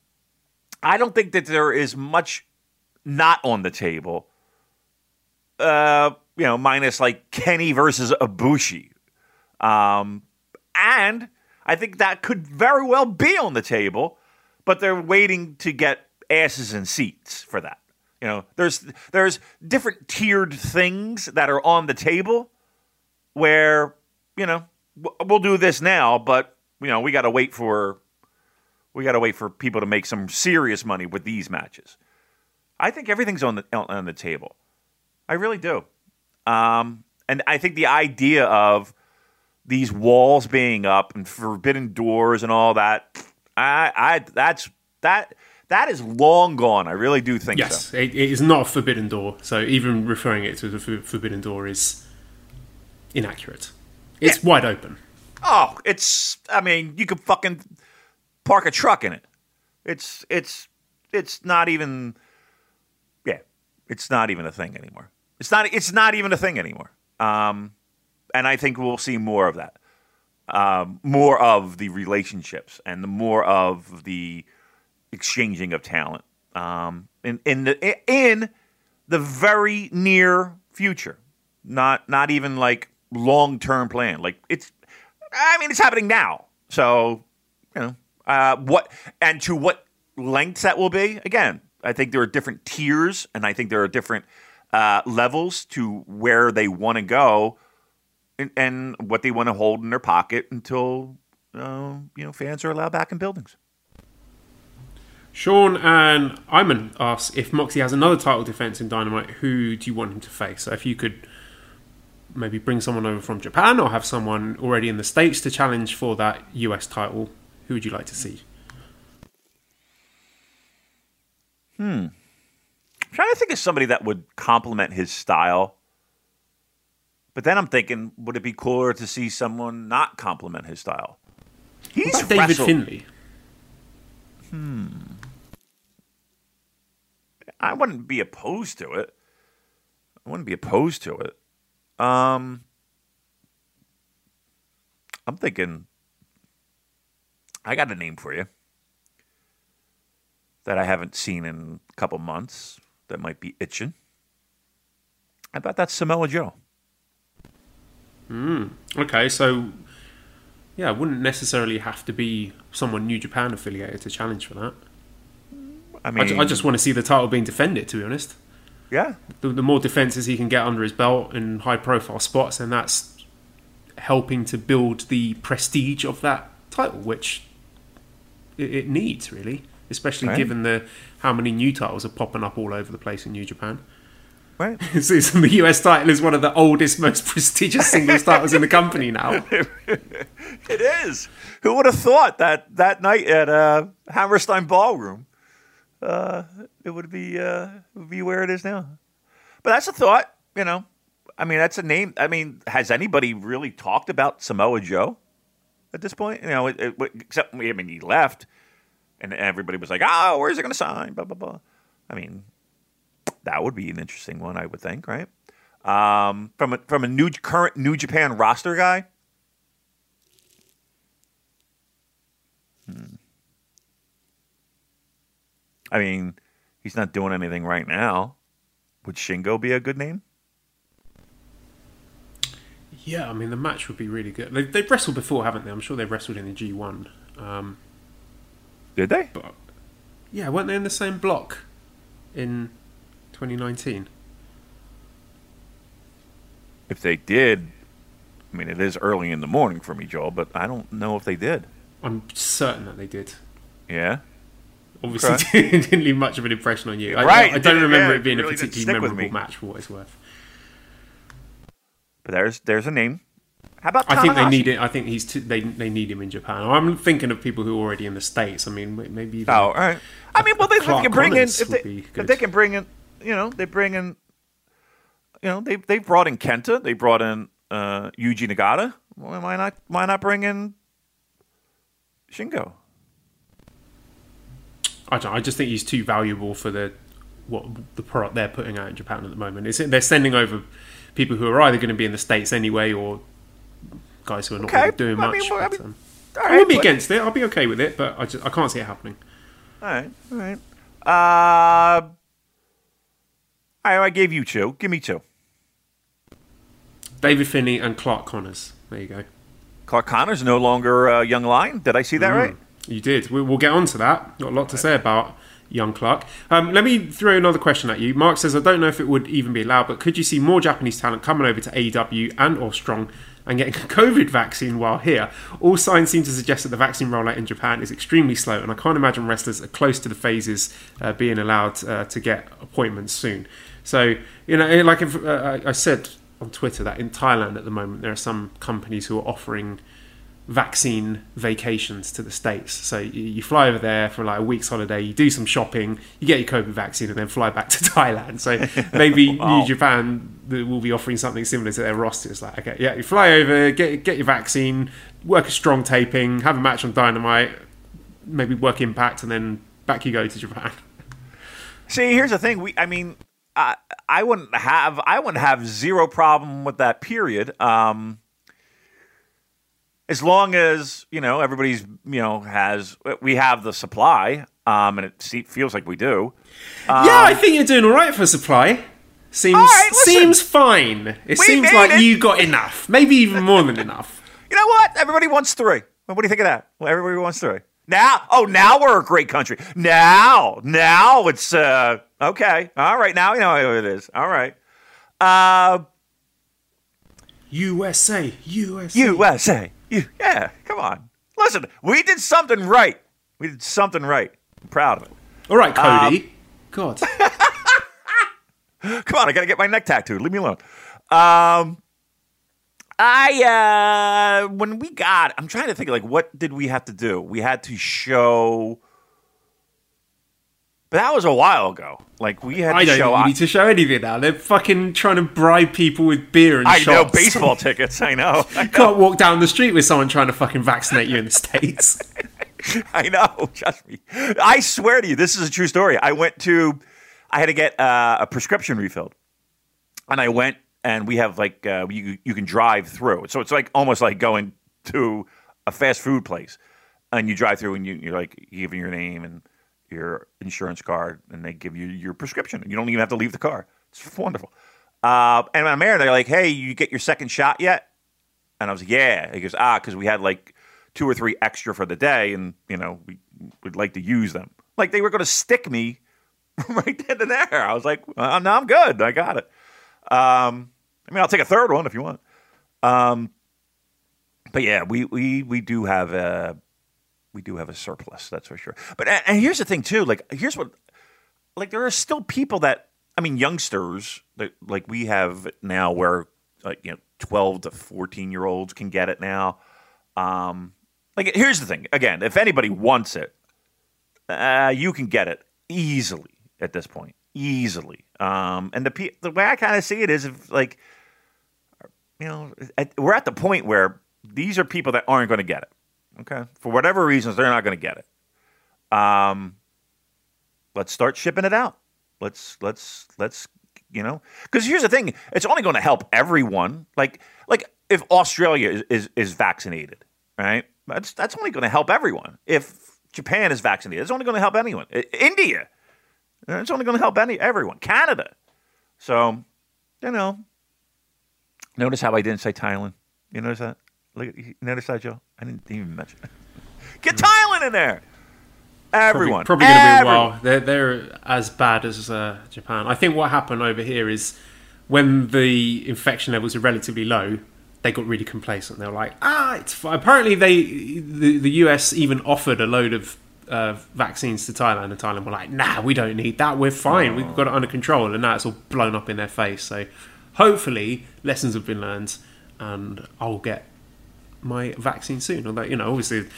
I don't think that there is much not on the table. Uh, you know, minus like Kenny versus Ibushi. um, and I think that could very well be on the table, but they're waiting to get asses and seats for that. You know, there's there's different tiered things that are on the table where, you know, we'll do this now, but you know, we got to wait for we got to wait for people to make some serious money with these matches. I think everything's on the on the table. I really do. Um, and I think the idea of these walls being up and forbidden doors and all that. I, I that's that that is long gone. I really do think yes, so. it, it is not a forbidden door. So even referring it to the forbidden door is inaccurate. It's yeah. wide open. Oh, it's. I mean, you could fucking park a truck in it. It's it's it's not even. Yeah, it's not even a thing anymore. It's not. It's not even a thing anymore. Um, and I think we'll see more of that, um, more of the relationships and the more of the exchanging of talent um, in in the in the very near future. Not not even like long term plan. Like it's, I mean, it's happening now. So you know uh, what and to what lengths that will be. Again, I think there are different tiers, and I think there are different uh, levels to where they want to go and, and what they want to hold in their pocket until uh, you know fans are allowed back in buildings. Sean and Iman asks if Moxie has another title defense in Dynamite, who do you want him to face? So if you could maybe bring someone over from Japan or have someone already in the States to challenge for that US title, who would you like to see? Hmm. I'm trying to think of somebody that would complement his style. But then I'm thinking, would it be cooler to see someone not compliment his style? He's David wrestled. Finlay. Hmm. I wouldn't be opposed to it. I wouldn't be opposed to it. Um, I'm thinking. I got a name for you that I haven't seen in a couple months that might be itching. How about that Samoa Joe? Mm, okay, so yeah, it wouldn't necessarily have to be someone New Japan affiliated to challenge for that. I mean, I, I just want to see the title being defended. To be honest, yeah. The, the more defenses he can get under his belt in high-profile spots, and that's helping to build the prestige of that title, which it, it needs really, especially right. given the how many new titles are popping up all over the place in New Japan. Right. [laughs] so the US title is one of the oldest, most prestigious singles [laughs] titles in the company now. [laughs] it is. Who would have thought that that night at uh, Hammerstein Ballroom, uh, it would be uh, would be where it is now. But that's a thought, you know. I mean, that's a name. I mean, has anybody really talked about Samoa Joe at this point? You know, it, it, except I mean, he left, and everybody was like, "Oh, where's he going to sign?" Blah blah blah. I mean, that would be an interesting one, I would think, right? Um, from a from a new current New Japan roster guy. Hmm. I mean, he's not doing anything right now. Would Shingo be a good name? Yeah, I mean the match would be really good. They, have wrestled before, haven't they? I'm sure they've wrestled in the G1. Um, Did they? But yeah, weren't they in the same block in 2019? If they did, I mean, it is early in the morning for me, Joel, but I don't know if they did. I'm certain that they did. Yeah. Obviously, Okay. [laughs] didn't leave much of an impression on you. I, Right, I, don't remember yeah, it being a really didn't particularly memorable match for what it's worth. But there's there's a name. How about I think they need it. I think he's too, they they need him in Japan. I'm thinking of people who are already in the states. I mean, maybe even Oh, all right. I mean, well, they, they can bring in if they, if they can bring in, you know, they bring in, you know, they they brought in Kenta, they brought in uh, Yuji Nagata. Why not? Why not bring in Shingo? I, don't, I just think he's too valuable for the what the product they're putting out in Japan at the moment. It's, they're sending over people who are either going to be in the states anyway, or guys who are not Okay, really doing I much. mean, well, I but, mean, um, All I right, wouldn't be but- against it. I'll be okay with it, but I, just, I can't see it happening. All right, all right. Uh, I, I gave you two. Give me two. David Finlay and Clark Connors. There you go. Clark Connor's no longer uh, Young Lion. Did I see that right? You did. We, we'll get on to that. Got a lot to say about young Clark. Um, let me throw another question at you. Mark says, I don't know if it would even be allowed, but could you see more Japanese talent coming over to AEW and or Strong and getting a COVID vaccine while here? All signs seem to suggest that the vaccine rollout in Japan is extremely slow, and I can't imagine wrestlers are close to the phases uh, being allowed uh, to get appointments soon. So, you know, like if, uh, I I said on Twitter that in Thailand at the moment, there are some companies who are offering vaccine vacations to the states. So you, you fly over there for like a week's holiday, you do some shopping, you get your COVID vaccine, and then fly back [laughs] to Thailand. So maybe [laughs] Wow. New Japan will be offering something similar to their rosters. Like, okay, yeah, you fly over, get get your vaccine, work a strong taping, have a match on Dynamite, maybe work Impact, and then back you go to Japan. [laughs] See, here's the thing. We, I mean, I, I wouldn't have, I wouldn't have zero problem with that. Period. Um, as long as you know everybody's, you know, has we have the supply, um, and it feels like we do. yeah, I think you're doing all right for supply. Seems right, seems fine. It seems like it. you got enough, maybe even more than enough. [laughs] You know what? Everybody wants three. What do you think of that? Well, everybody wants three. Now, oh, now we're a great country. Now, now it's uh, okay. All right, now you know what it is. All right. Uh, USA, USA. USA. You, yeah, come on. Listen, we did something right. We did something right. I'm proud of it. All right, Cody. Um, [laughs] God. Come on, I gotta get my neck tattooed. Leave me alone. Um, I uh, when we got, I'm trying to think like what did we have to do? We had to show, but that was a while ago. Like we had to I don't show. you need to show anything now. They're fucking trying to bribe people with beer and I know baseball [laughs] tickets. I know. I You can't walk down the street with someone trying to fucking vaccinate you in the States. [laughs] I know. Trust me. I swear to you, this is a true story. I went to, I had to get uh, a prescription refilled, and I went, and we have like uh, you you can drive through, so it's like almost like going to a fast food place, and you drive through, and you you're like giving your name and your insurance card, and they give you your prescription. You don't even have to leave the car. It's wonderful. Uh, and I'm there, they're like, "Hey, you get your second shot yet?" And I was like, yeah. He goes, ah, because we had like two or three extra for the day, and you know we would like to use them. Like they were going to stick me [laughs] right then and there. I was like, uh, no, I'm good. I got it. Um, I mean, I'll take a third one if you want. Um, but yeah, we we we do have a we do have a surplus. That's for sure. But and here's the thing too. Like here's what like there are still people that I mean youngsters that like we have now where like you know 12 to 14 year olds can get it now. Um like here's the thing. Again, if anybody wants it, uh, you can get it easily at this point. Easily. Um and the the way I kind of see it is if like you know, at, we're at the point where these are people that aren't going to get it. Okay? For whatever reasons they're not going to get it. Um let's start shipping it out. Let's let's let's you know because here's the thing: it's only going to help everyone. Like like if Australia is is, is vaccinated, right? That's that's only going to help everyone. If Japan is vaccinated, it's only going to help anyone. India, it's only going to help any everyone. Canada, so you know. Notice how I didn't say Thailand. You notice that? Look, at- you notice that, Joe? I didn't even mention. it. [laughs] Get Thailand in there. Everyone, Probably, going to be a while. They're, they're as bad as uh, Japan. I think what happened over here is when the infection levels are relatively low, they got really complacent. They were like, ah, it's fine. Apparently, they the, the US even offered a load of uh, vaccines to Thailand, and Thailand were like, nah, we don't need that. We're fine. We've got it under control. And now it's all blown up in their face. So hopefully, lessons have been learned, and I'll get my vaccine soon. Although, you know, obviously,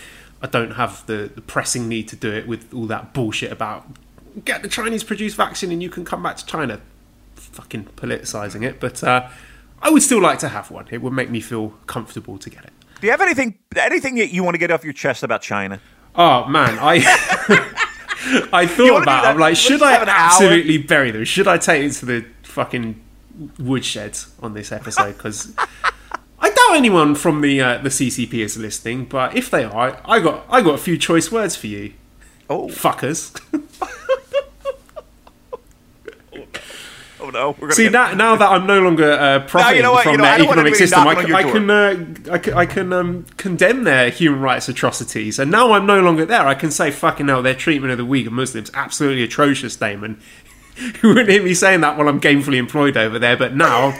I don't have the, the pressing need to do it with all that bullshit about get the Chinese produced vaccine and you can come back to China. Fucking politicizing it. But uh, I would still like to have one. It would make me feel comfortable to get it. Do you have anything anything that you want to get off your chest about China? Oh man, I [laughs] I thought about. I'm like, should I an hour. absolutely bury them? Should I take it to the fucking woodshed on this episode? Because I doubt anyone from the uh, the CCP is listening. But if they are, I got I got a few choice words for you, Oh, fuckers. oh no, we're gonna See get, now, now that I'm no longer uh, profiting know what, from you know, their economic system, I, can, I can, uh, I can, I can um, condemn their human rights atrocities. And now I'm no longer there. I can say, fucking hell, their treatment of the Uyghur Muslims absolutely atrocious, Damon. [laughs] you wouldn't hear me saying that while I'm gainfully employed over there, but now.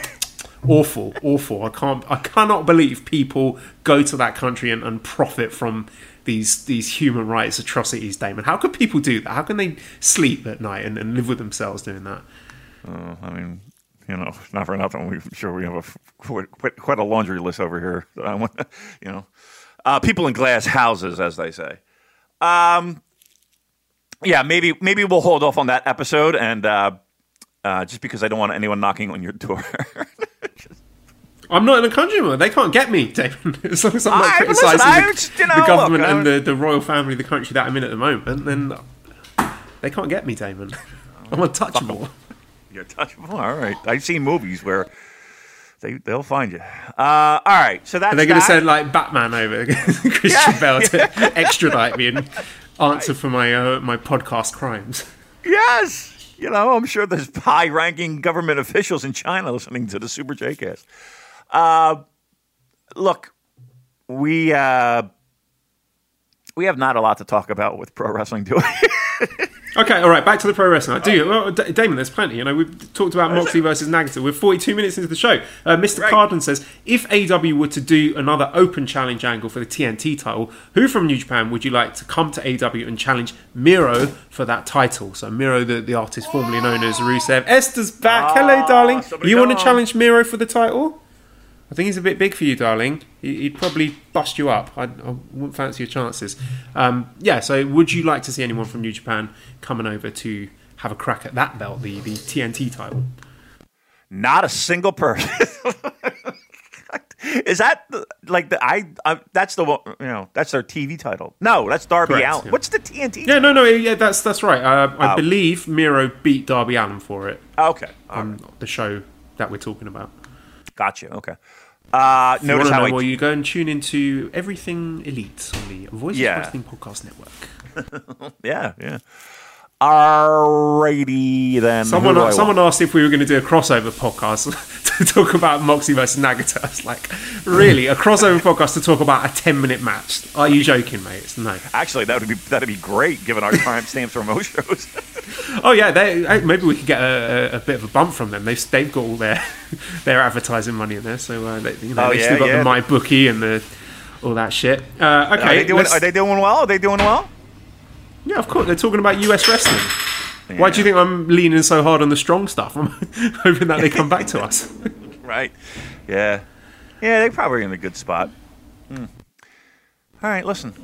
Awful, awful. I can't. I cannot believe people go to that country and, and profit from these these human rights atrocities, Damon. How could people do that? How can they sleep at night and, and live with themselves doing that? I mean, you know, [laughs] not for nothing. We, I'm sure we have a quite, quite a laundry list over here. [laughs] I want, you know, uh, people in glass houses, as they say. Um, yeah, maybe maybe we'll hold off on that episode, and uh, uh, just because I don't want anyone knocking on your door. [laughs] I'm not in a country mode. They can't get me, [laughs] Damon. As long as I'm not I- but listen, criticising the, just, you know, the government and the, the royal family, of the country that I'm in at the moment, then they can't get me, Damon. I'm untouchable. You're touchable. All right. I've seen movies where they they'll find you. Uh, all right. So that's And they're going to send like Batman over [laughs] Christian Yeah, Bale to [laughs] extradite me and answer for my uh, my podcast crimes. Yes. You know, I'm sure there's high ranking government officials in China listening to the Super J cast. Uh, look, we uh, we have not a lot to talk about with pro wrestling, do we? [laughs] Okay, all right, back to the pro wrestling. I do. Well, D- Damon, there's plenty. You know, we've talked about Moxley versus Nagata. We're 42 minutes into the show. Uh, Mr. Right. Carden says, if AEW were to do another open challenge angle for the TNT title, who from New Japan would you like to come to AEW and challenge Miro for that title? So Miro, the, the artist formerly known as Rusev. Esther's back. Hello, darling. You want to challenge Miro for the title? I think he's a bit big for you, darling. He- He'd probably bust you up. I, I wouldn't fancy your chances. Um, yeah, so would you like to see anyone from New Japan coming over to have a crack at that belt, the, the TNT title? not a single person. [laughs] Is that like the I, I? That's the one. You know, that's their TV title. No, that's Darby Correct, Allin. yeah. What's the TNT? Yeah, no, no, yeah, that's that's right. Uh, I Oh. believe Miro beat Darby Allin for it Okay, on right. the show that we're talking about. gotcha. Okay. Uh, If you notice how know I more, you go and tune into Everything Elite on the Voice Yeah. of Wrestling Podcast Network. [laughs] Yeah, yeah. Alrighty then. Someone, Who someone asked if we were going to do a crossover podcast [laughs] to talk about Moxie versus Nagata. I was like, really, a crossover podcast to talk about a ten-minute match? Are you joking, mate? It's no. Actually, that would be that'd be great given our time stamps for most shows. [laughs] Oh yeah, they, maybe we could get a, a, a bit of a bump from them. They've they've got all their [laughs] their advertising money in there, so uh, they, you know, Oh, they've yeah, still got yeah. the MyBookie and the all that shit. Uh, okay, are they doing? Are they doing well? Are they doing well? Yeah, of course. They're talking about US wrestling. Why do you think I'm leaning so hard on the strong stuff? [laughs] I'm hoping that they come back to us. [laughs] Right. Yeah. Yeah, they're probably in a good spot. Hmm. All right, listen.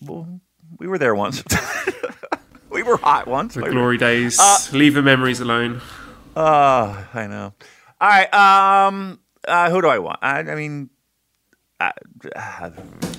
Well, we were there once. [laughs] we were hot once. The glory days. Leave the memories alone. Uh, I know. All right. Um. Uh, who do I want? I, I mean, uh,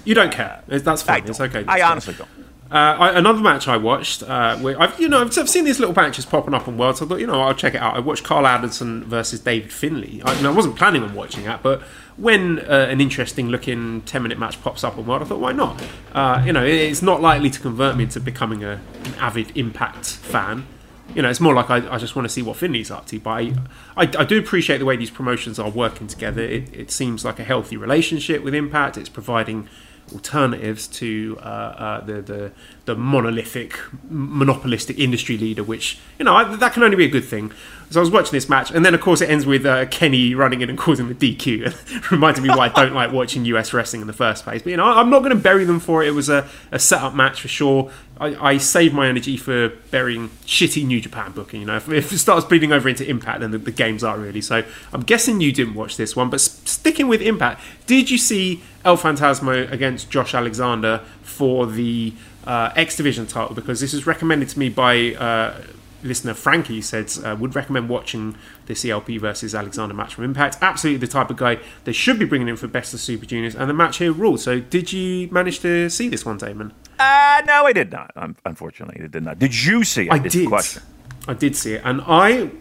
You don't care. That's I fine. It's okay. I It's honestly don't. Uh, I, another match I watched, uh, where I've you know I've, I've seen these little matches popping up on World, so I thought you know I'll check it out. I watched Karl Anderson versus David Finlay. I, I wasn't planning on watching that, but when uh, an interesting looking ten minute match pops up on World, I thought why not? Uh, you know, it, it's not likely to convert me into becoming a, an avid Impact fan. You know, it's more like I, I just want to see what Finlay's up to. But I, I, I do appreciate the way these promotions are working together. It, it seems like a healthy relationship with Impact. It's providing alternatives to uh, uh, the, the the monolithic, monopolistic industry leader, which you know I, that can only be a good thing. So I was watching this match, and then of course it ends with uh, Kenny running in and causing the DQ. [laughs] Reminded me why I don't like watching US wrestling in the first place. But you know, I'm not going to bury them for it. It was a, a setup match for sure. I, I save my energy for burying shitty New Japan booking. You know, if, if it starts bleeding over into Impact, then the, the, games are really. So I'm guessing you didn't watch this one, but sticking with Impact, did you see El Phantasmo against Josh Alexander for the uh, X Division title? Because this was recommended to me by. Uh, listener Frankie said uh, would recommend watching the ELP versus Alexander match from Impact. Absolutely the type of guy they should be bringing in for Best of Super Juniors, and the match here ruled. So, did you manage to see this one, Damon? Uh, no, I did not. Unfortunately, I did not. Did you see it? I did. Question. I did see it, and I,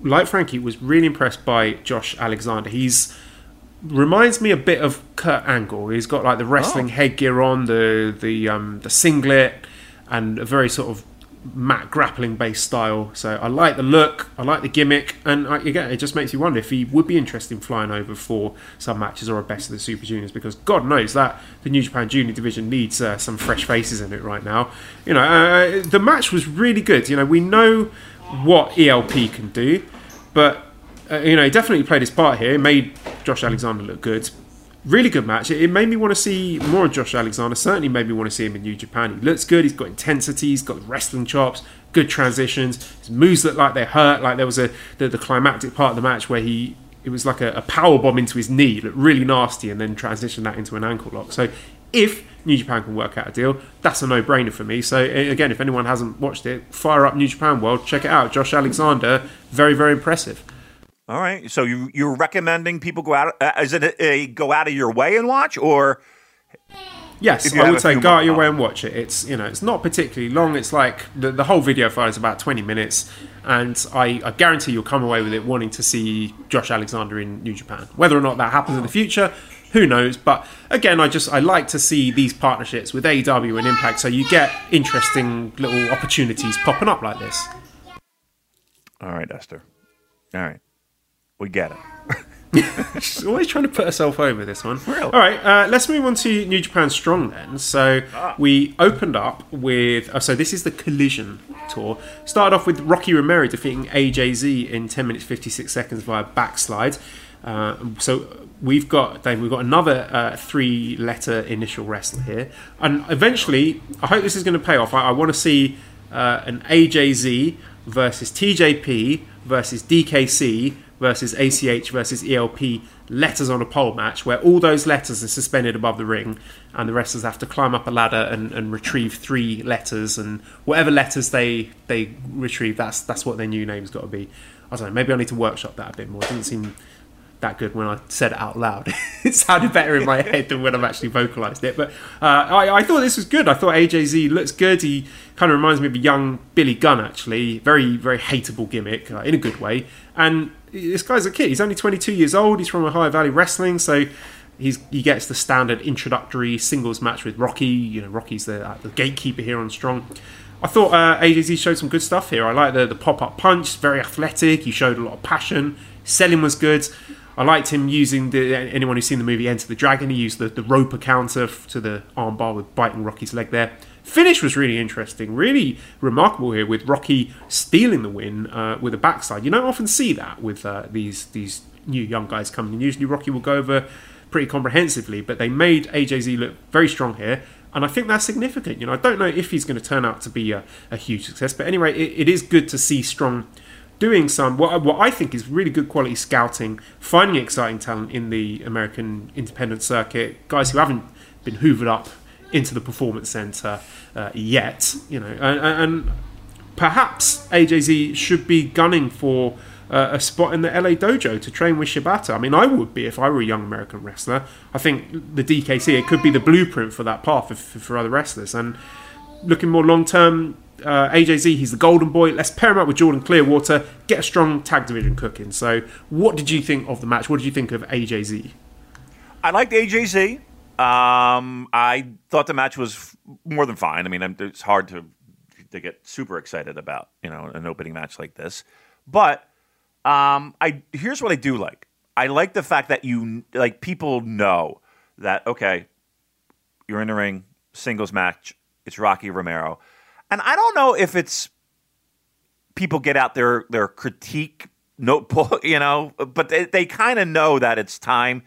like Frankie, was really impressed by Josh Alexander. He's reminds me a bit of Kurt Angle. He's got like the wrestling oh. headgear on, the the um, the singlet, and a very sort of mat grappling based style. So I like the look, I like the gimmick, and I, again, it just makes you wonder if he would be interested in flying over for some matches or a best of the Super Juniors because God knows that the New Japan Junior division needs uh, some fresh faces in it right now. You know, uh, the match was really good. You know, we know what ELP can do, but uh, you know, he definitely played his part here. It made Josh Alexander look good really good match. It, made me want to see more of Josh Alexander. Certainly made me want to see him in New Japan. He looks good. He's got intensity. He's got wrestling chops. Good transitions. His moves look like they hurt. Like there was a the, the climactic part of the match where he it was like a, a power bomb into his knee, looked really nasty, and then transitioned that into an ankle lock. So if New Japan can work out a deal, that's a no-brainer for me. So again, if anyone hasn't watched it, fire up New Japan World, check it out. Josh Alexander, very very impressive. All right. So you you're recommending people go out? Uh, is it a, a, go out of your way and watch, or yes, I would say go out your way and watch it. It's you know it's not particularly long. It's like the, the whole video file is about twenty minutes, and I, I guarantee you'll come away with it wanting to see Josh Alexander in New Japan. Whether or not that happens in the future, who knows? But again, I just I like to see these partnerships with AEW and Impact, so you get interesting little opportunities popping up like this. All right, Esther. All right. We get it. [laughs] She's always trying to put herself over this one. Really? All right, uh, let's move on to New Japan Strong then. So ah. we opened up with. Oh, so this is the Collision tour. Started off with Rocky Romero defeating AJZ in 10 minutes 56 seconds via backslide. Uh, so we've got Dave, we've got another uh, three-letter initial wrestler here, and eventually, I hope this is going to pay off. I, I want to see uh, an AJZ versus TJP versus DKC versus ACH versus ELP letters on a pole match where all those letters are suspended above the ring and the wrestlers have to climb up a ladder and, and retrieve three letters and whatever letters they they retrieve that's that's what their new name's got to be I don't know maybe I need to workshop that a bit more it doesn't seem that good when I said it out loud. [laughs] it sounded better in my [laughs] head than when I've actually vocalized it. But uh, I, I, thought this was good. I thought AJZ looks good. He kind of reminds me of a young Billy Gunn, actually. Very, very hateable gimmick uh, in a good way. And this guy's a kid. He's only 22 years old. He's from Ohio Valley Wrestling, so he's he gets the standard introductory singles match with Rocky. You know, Rocky's the, uh, the gatekeeper here on Strong. I thought uh, AJZ showed some good stuff here. I like the, the pop up punch, very athletic. He showed a lot of passion. Selling was good. I liked him using the anyone who's seen the movie Enter the Dragon. He used the, the roper counter to the armbar with biting Rocky's leg there. Finish was really interesting, really remarkable here with Rocky stealing the win uh, with a backside. You don't often see that with uh, these these new young guys coming in. Usually Rocky will go over pretty comprehensively, but they made AJZ look very strong here. And I think that's significant. You know, I don't know if he's going to turn out to be a, a huge success, but anyway, it, it is good to see Strong doing some what, what I think is really good quality scouting, finding exciting talent in the American independent circuit, guys who haven't been hoovered up into the performance center uh, yet, you know, and, and, perhaps AJZ should be gunning for uh, a spot in the LA dojo to train with Shibata. I mean, I would be if I were a young American wrestler. I think the DKC it could be the blueprint for that path for, for other wrestlers, and looking more long term uh, AJZ, he's the golden boy. Let's pair him up with Jordan Clearwater, get a strong tag division cooking. So, what did you think of the match? What did you think of AJZ? I liked AJZ. Um, I thought the match was more than fine. I mean, it's hard to to get super excited about you know an opening match like this, but um, I here's what I do like. I like the fact that you like people know that okay, You're in the ring, singles match. It's Rocky Romero, and I don't know if it's people get out their their critique notebook, [laughs] you know, but they, they kind of know that it's time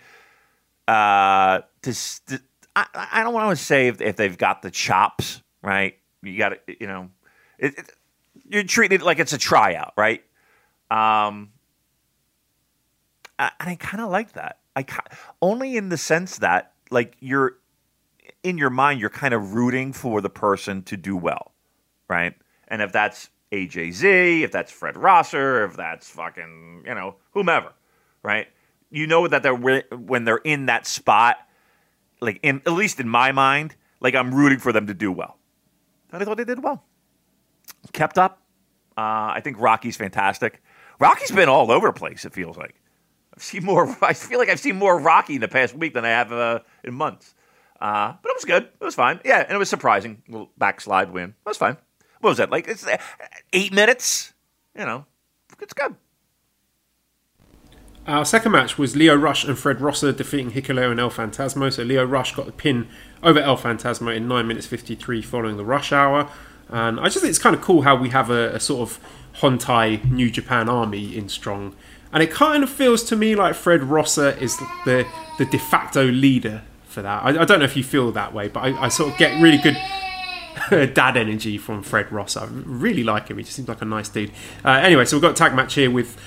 uh, to. St- I, I don't want to say if, if they've got the chops, right? You got to, you know, it, it, you're treating it like it's a tryout, right? Um, and I kind of like that. I only in the sense that like you're in your mind, you're kind of rooting for the person to do well, right? And if that's AJZ, if that's Fred Rosser, if that's fucking you know whomever, right? You know that they're when they're in that spot, like in at least in my mind, like I'm rooting for them to do well. And I thought they did well. Kept up. Uh, I think Rocky's fantastic. Rocky's been all over the place. It feels like I've seen more. [laughs] I feel like I've seen more Rocky in the past week than I have uh, in months. Uh, but it was good. It was fine. Yeah, and it was surprising. A little backslide win. It was fine. What was that? Like it's uh, eight minutes. You know, it's good. Our second match was Lio Rush and Fred Rosser defeating Hikuleo and El Phantasmo. So Lio Rush got the pin over El Phantasmo in 9 minutes 53 following the rush hour. And I just think it's kind of cool how we have a, a sort of Hontai New Japan army in Strong. And it kind of feels to me like Fred Rosser is the, the de facto leader for that. I, I don't know if you feel that way, but I, I sort of get really good [laughs] dad energy from Fred Rosser. I really like him. He just seems like a nice dude. Uh, anyway, so we've got a tag match here with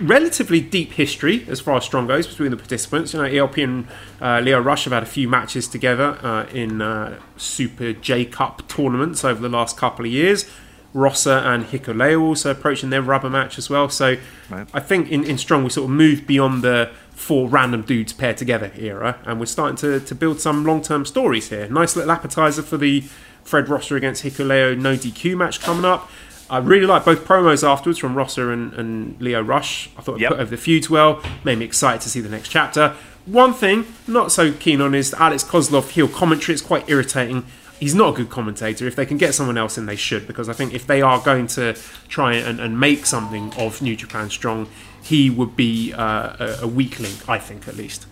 relatively deep history as far as strong goes between the participants. You know, ELP and uh, Lio Rush have had a few matches together uh, in uh, Super J Cup tournaments over the last couple of years. Rosser and Hikuleo also approaching their rubber match as well. So right. I think in, in Strong we sort of moved beyond the four random dudes paired together era and we're starting to, to build some long term stories here. Nice little appetizer for the Fred Rosser against Hikuleo no DQ match coming up. I really like both promos afterwards from Rosser and, and Lio Rush. I thought it yep. put over the feuds well, made me excited to see the next chapter. One thing not so keen on is Alex Koslov heel commentary. It's quite irritating. He's not a good commentator. If they can get someone else in, they should, because I think if they are going to try and, and make something of New Japan Strong, he would be uh, a, a weak link, I think, at least.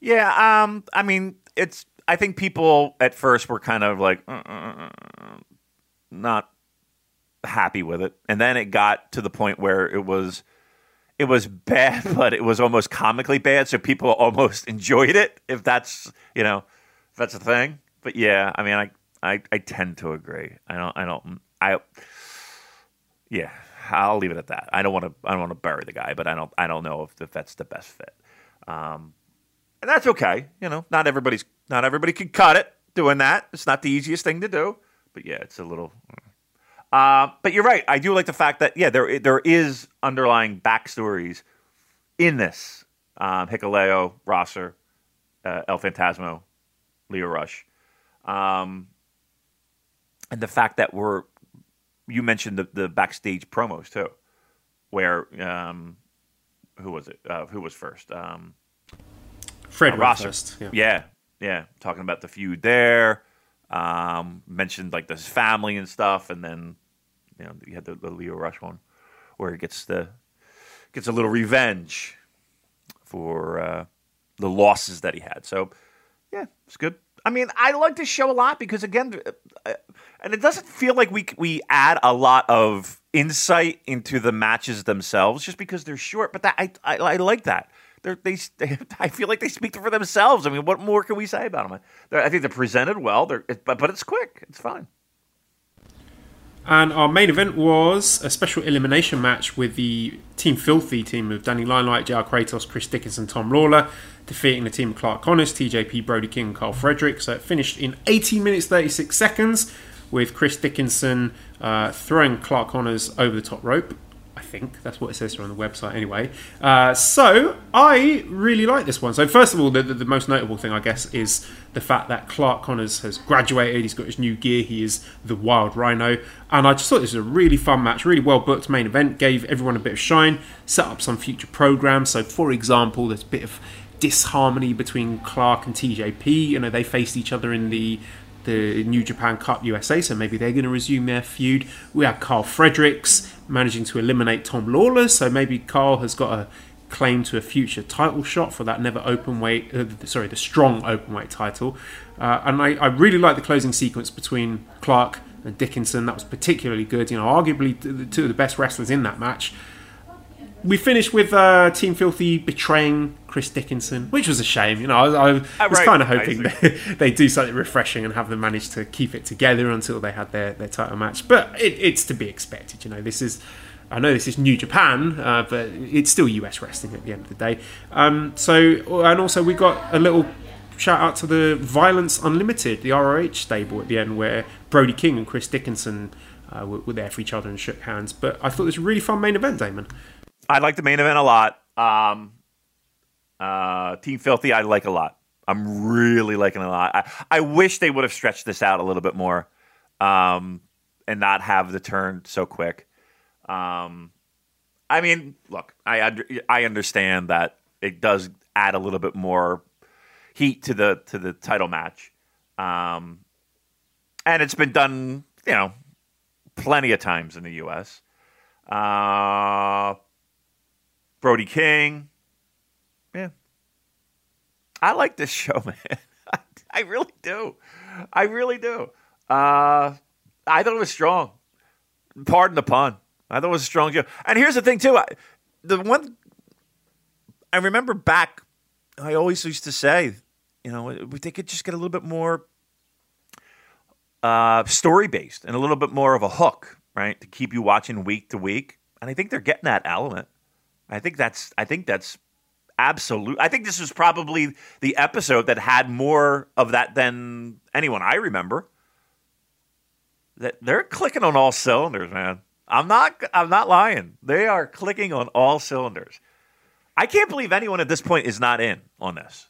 Yeah, um, I mean, it's. I think people at first were kind of like, uh, uh, uh not happy with it, and then it got to the point where it was it was bad, [laughs] but it was almost comically bad, so people [laughs] almost enjoyed it. If that's you know, if that's a thing. But yeah, I mean, I I, I tend to agree. I don't I don't I yeah. I'll leave it at that. I don't want to. I don't want to bury the guy, but I don't. I don't know if, if that's the best fit. Um, and that's okay. You know, not everybody's. Not everybody can cut it doing that. It's not the easiest thing to do. But yeah, it's a little. Uh, but you're right. I do like the fact that yeah, there there is underlying backstories in this. Um, Hikuleo, Rosser, uh, El Phantasmo, Lio Rush, um, and the fact that we're you mentioned the, the backstage promos too, where um, who was it? Uh, who was first? Um, Fred uh, Rosser. Yeah. yeah, yeah, talking about the feud there. Um, mentioned like this family and stuff, and then you know, you had the, the Lio Rush one where he gets the gets a little revenge for uh, the losses that he had. So, yeah, it's good. I mean, I like this show a lot because again, uh, and it doesn't feel like we we add a lot of insight into the matches themselves just because they're short. But that I I, I like that. They're, they [laughs] they I feel like they speak for themselves. I mean, what more can we say about them? They're, I think they're presented well. They're but but it's quick. It's fine. And our main event was a special elimination match with the Team Filthy team of Danny Limelight, JR Kratos, Chris Dickinson, Tom Lawlor, defeating the team of Clark Connors, TJP, Brody King, and Karl Frederick. So it finished in 18 minutes 36 seconds with Chris Dickinson uh, throwing Clark Connors over the top rope think. That's what it says here on the website, anyway. Uh, so I really like this one. So first of all, the, the, the, most notable thing, I guess, is the fact that Clark Connors has graduated. He's got his new gear. He is the Wild Rhino, and I just thought this was a really fun match, really well booked main event. Gave everyone a bit of shine. Set up some future programs. So, for example, there's a bit of disharmony between Clark and TJP. You know, they faced each other in the the New Japan Cup USA, so maybe they're going to resume their feud. We have Karl Fredericks managing to eliminate Tom Lawlor, so maybe Karl has got a claim to a future title shot for that never open weight, uh, sorry, the strong open weight title. Uh, and I, I really like the closing sequence between Clark and Dickinson. That was particularly good. You know, arguably two of the best wrestlers in that match. We finished with uh, Team Filthy betraying Chris Dickinson, which was a shame. You know, I, I was right. kind of hoping [laughs] they, they do something refreshing and have them manage to keep it together until they had their, their title match. But it, it's to be expected. You know, this is I know this is New Japan, uh, but it's still US wrestling at the end of the day. Um, so, and also we got a little shout out to the Violence Unlimited, the ROH stable at the end, where Brody King and Chris Dickinson uh, were, were, there for each other and shook hands. But I thought it was a really fun main event, Damon. I like the main event a lot. Um, uh, Team Filthy, I like a lot. I'm really liking a lot. I, I wish they would have stretched this out a little bit more um, and not have the turn so quick. Um, I mean, look, I I understand that it does add a little bit more heat to the to the title match, um, and it's been done, you know, plenty of times in the U.S. Uh, Brody King, yeah, I like this show, [laughs] man. I really do. I really do. Uh, I thought it was strong. Pardon the pun. I thought it was a strong show. And here's the thing, too. I, the one I remember back, I always used to say, you know, they could just get a little bit more uh, story based and a little bit more of a hook, right, to keep you watching week to week. And I think they're getting that element. I think that's. I think that's absolute. I think this was probably the episode that had more of that than anyone I remember. That they're clicking on all cylinders, man. I'm not I'm not lying. They are clicking on all cylinders. I can't believe anyone at this point is not in on this.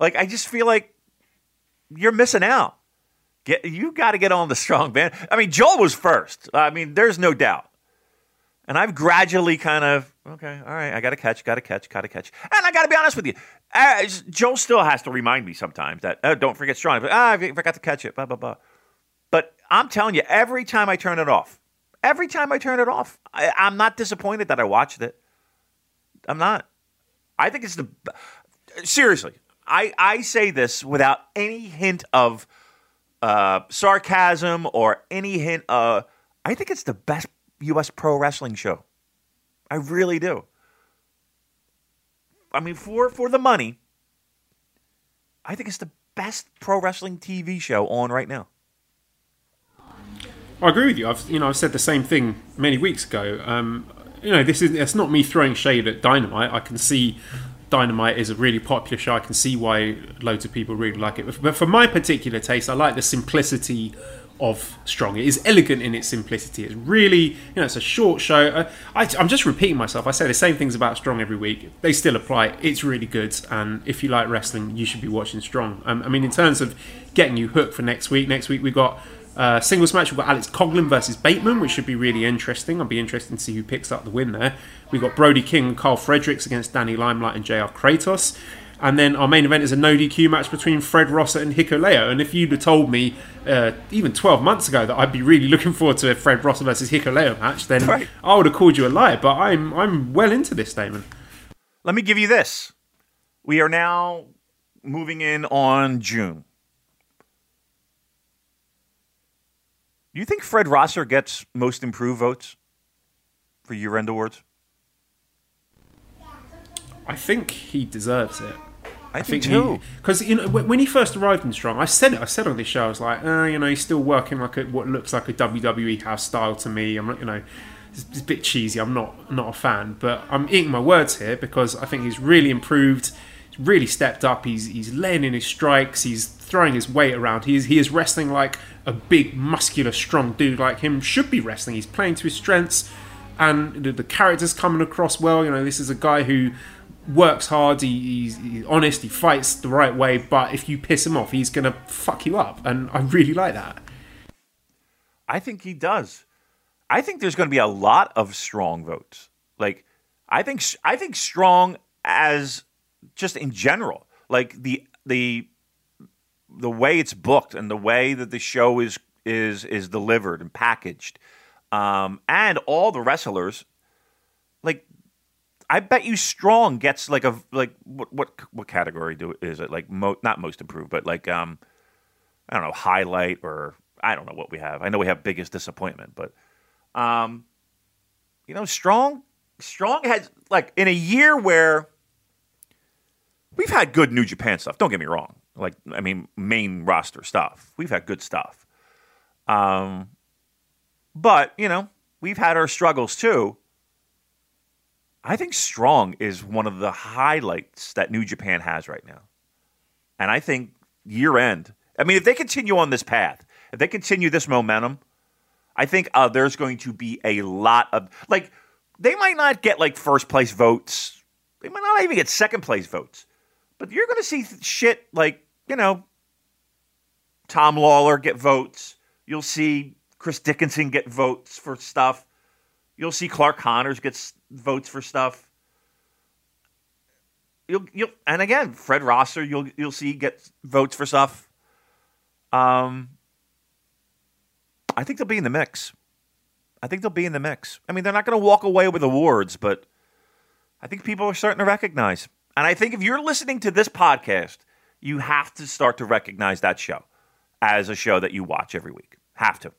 Like I just feel like you're missing out. Get you got to get on the strong band. I mean, Joel was first. I mean, there's no doubt. And I've gradually kind of okay, all right. I got to catch, got to catch, got to catch. And I got to be honest with you, uh, Joel still has to remind me sometimes that oh, don't forget strong. But ah, I forgot to catch it. Blah blah blah. But I'm telling you, every time I turn it off, Every time I turn it off, I, I'm not disappointed that I watched it. I'm not. I think it's the seriously. I I say this without any hint of uh, sarcasm or any hint of. I think it's the best U.S. pro wrestling show. I really do. I mean, for for the money, I think it's the best pro wrestling TV show on right now. I agree with you. I've you know I've said the same thing many weeks ago. Um, you know, this is it's not me throwing shade at Dynamite. I can see Dynamite is a really popular show. I can see why loads of people really like it. But for my particular taste, I like the simplicity of Strong. It is elegant in its simplicity. It's really, you know, it's a short show. I, am just repeating myself. I say the same things about Strong every week. They still apply. It's really good. And if you like wrestling, you should be watching Strong. Um, I mean, in terms of getting you hooked for next week, next week we've got uh, singles match, we've got Alex Coughlin versus Bateman, which should be really interesting. I'll be interested to see who picks up the win there. We've got Brody King and Karl Fredericks against Danny Limelight and JR Kratos. And then our main event is a no DQ match between Fred Rosser and Hikuleo. And if you'd have told me uh, even 12 months ago that I'd be really looking forward to a Fred Rosser versus Hikuleo match, then right. I would have called you a liar. But I'm I'm well into this, Damon. Let me give you this. We are now moving in on June. Do you think Fred Rosser gets most improved votes for year end awards? I think he deserves it. I, I think, too. Because you know when he first arrived in Strong, I said it. I said on this show, I was like, uh, you know, he's still working like a, what looks like a WWE house style to me. I'm not, you know, it's, it's a bit cheesy. I'm not not a fan, but I'm eating my words here because I think he's really improved. He's really stepped up. He's he's laying in his strikes. He's throwing his weight around. He is he is wrestling like a big, muscular, strong dude like him should be wrestling. He's playing to his strengths, and the, the character's coming across well. You know, this is a guy who works hard. He, he's, he's, honest. He fights the right way. But if you piss him off, he's gonna fuck you up. And I really like that. I think he does. I think there's going to be a lot of strong votes. Like, I think I think strong as just in general. Like the the the way it's booked and the way that the show is is is delivered and packaged, um, and all the wrestlers, I bet you Strong gets like a like what what what category do is it like mo, not most improved but like um I don't know highlight or I don't know what we have. I know we have biggest disappointment, but um you know Strong Strong has like in a year where we've had good New Japan stuff. Don't get me wrong. Like I mean main roster stuff. We've had good stuff. Um but, you know, we've had our struggles too. I think Strong is one of the highlights that New Japan has right now. And I think year end, I mean, if they continue on this path, if they continue this momentum, I think uh, there's going to be a lot of, like, they might not get like first place votes. They might not even get second place votes. But you're going to see shit like, you know, Tom Lawlor get votes. You'll see Chris Dickinson get votes for stuff. You'll see Clark Connors gets votes for stuff. You'll you'll and again Fred Rosser you'll you'll see get votes for stuff. Um, I think they'll be in the mix. I think they'll be in the mix. I mean, they're not going to walk away with awards, but I think people are starting to recognize. And I think if you're listening to this podcast, you have to start to recognize that show as a show that you watch every week. Have to.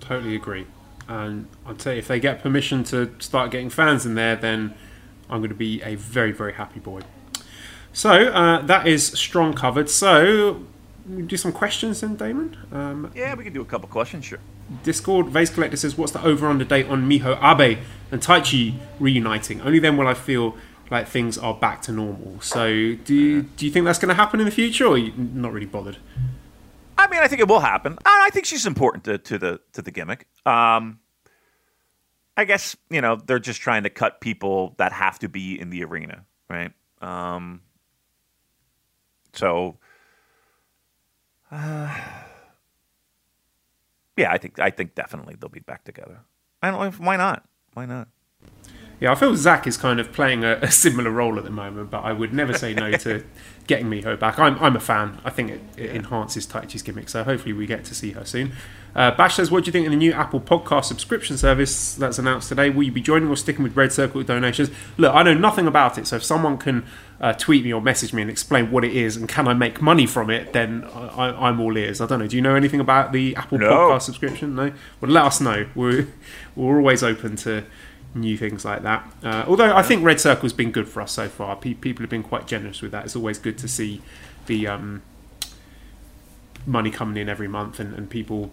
Totally agree. And I'd say if they get permission to start getting fans in there, then I'm going to be a very, very happy boy. So uh, that is strong covered. So we do some questions then, Damon. Um, Yeah, we can do a couple questions, sure. Discord Vase Collector says, "What's the over under date on Miho Abe and Taichi reuniting? Only then will I feel like things are back to normal." So do you, do you think that's going to happen in the future, or are you not really bothered? I mean, I think it will happen. I I think she's important to, to the to the gimmick. Um, I guess you know they're just trying to cut people that have to be in the arena, right? Um, so, uh, yeah, I think I think definitely they'll be back together. I don't. Why not? Why not? Yeah, I feel Zach is kind of playing a, a similar role at the moment, but I would never say no to [laughs] getting Miho back. I'm, I'm a fan. I think it, it enhances Taichi's gimmick, so hopefully we get to see her soon. Uh, Bash says, What do you think of the new Apple podcast subscription service that's announced today? Will you be joining or sticking with Red Circle donations? Look, I know nothing about it, so if someone can uh, tweet me or message me and explain what it is and can I make money from it, then I, I, I'm all ears. I don't know. Do you know anything about the Apple No. podcast subscription? No? Well, let us know. We're, we're always open to new things like that. Uh, although I think Red Circle's been good for us so far. Pe- people have been quite generous with that. It's always good to see the um, money coming in every month and, and people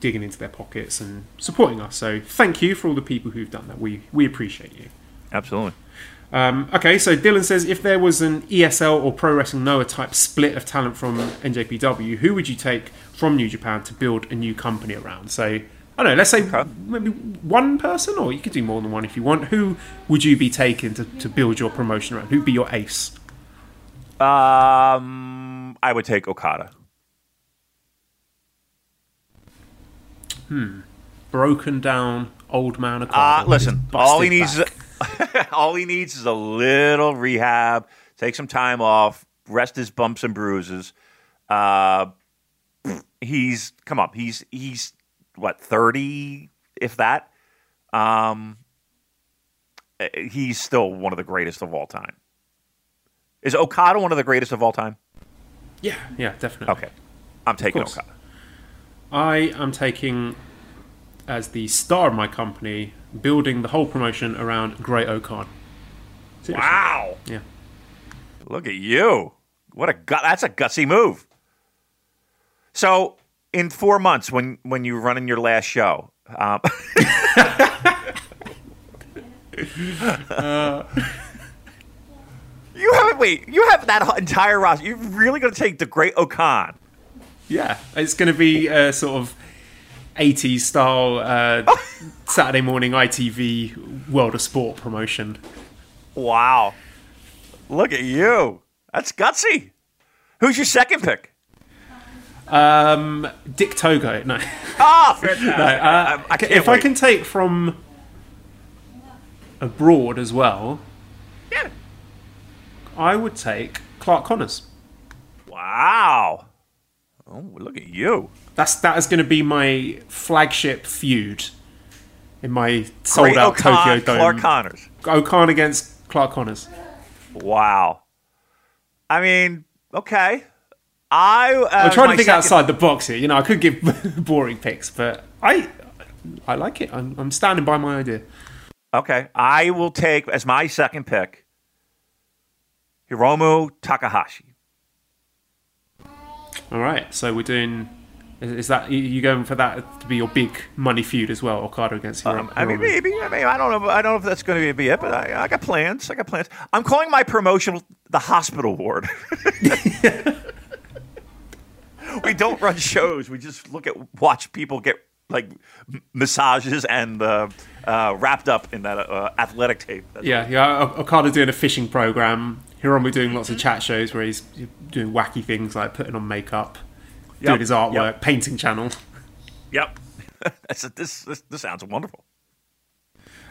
digging into their pockets and supporting us. So thank you for all the people who've done that. We we appreciate you. Absolutely. Um, okay, so Dylan says if there was an ESL or Pro Wrestling Noah type split of talent from NJPW, who would you take from New Japan to build a new company around? So I don't know, let's say Okay. maybe one person, or you could do more than one if you want. Who would you be taking to, to build your promotion around? Who'd be your ace? Um, I would take Okada. Hmm. Broken down old man. Uh, Okada his listen, all he needs is [laughs] all he needs is a little rehab. Take some time off, rest his bumps and bruises. Uh, [sniffs] he's come up. He's he's what thirty, if that. Um, eh, he's still one of the greatest of all time. Is Okada one of the greatest of all time? yeah, yeah, definitely. Okay, I'm taking. Okada. I am taking as the star of my company, building the whole promotion around Great-O-Khan. Seriously. Wow, Yeah. look at you! What a gut. That's a gutsy move. So, in four months, when when you're running your last show, um, [laughs] you have wait. You have that entire roster. You're really going to take the Great-O-Khan? Yeah, it's going to be a sort of 80s style uh, [laughs] Saturday morning ITV World of Sport promotion. Wow! Look at you. That's gutsy. Who's your second pick? Um, Dick Togo. No. Ah. [laughs] No, uh, I, I if I can take from abroad as well, Yeah. I would take Clark Connors. Wow. Oh, look at you. That's that is going to be my flagship feud in my sold Great out O'Con- Tokyo Dome. Clark Connors. O'Khan against Clark Connors. Wow. I mean, okay. I uh, I'm trying to think second- outside the box here. You know, I could give [laughs] boring picks, but I I like it. I'm, I'm standing by my idea. Okay, I will take as my second pick Hiromu Takahashi. All right, so we're doing. Is, that you- you going for that to be your big money feud as well? Okada against Hiromu. Um, I mean, maybe. I mean, I don't know. I don't know if that's going to be it, but I, I got plans. I got plans. I'm calling my promotion the hospital ward. [laughs] [laughs] we don't run shows. We just look at watch people get like massages and uh, uh, wrapped up in that uh, athletic tape. That's Yeah, yeah. Okada doing a fishing program. Hiromu doing lots of chat shows where he's doing wacky things like putting on makeup, Yep, doing his artwork, yep. painting channel. Yep. [laughs] This, this. This sounds wonderful.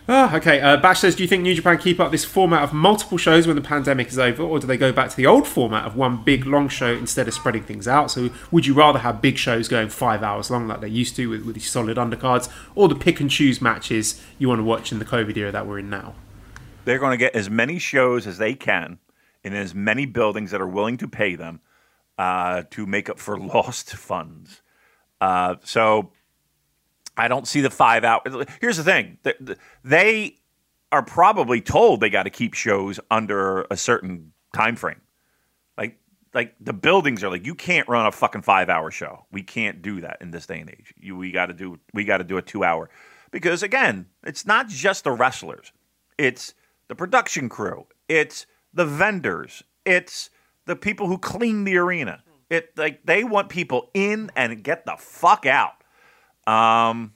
Ah, okay. Uh, Bash says, do you think New Japan keep up this format of multiple shows when the pandemic is over, or do they go back to the old format of one big long show instead of spreading things out? So, would you rather have big shows going five hours long like they used to with, with these solid undercards, or the pick and choose matches you want to watch in the COVID era that we're in now? They're going to get as many shows as they can in as many buildings that are willing to pay them uh, to make up for [laughs] lost funds. Uh, so I don't see the five hours. Here's the thing: Th- th- they are probably told they got to keep shows under a certain time frame. Like, like the buildings are like, you can't run a fucking five hour show. We can't do that in this day and age. You, we got to do, we got to do a two hour because again, it's not just the wrestlers. It's the production crew. It's the vendors. It's the people who clean the arena. It like they want people in and get the fuck out. Um,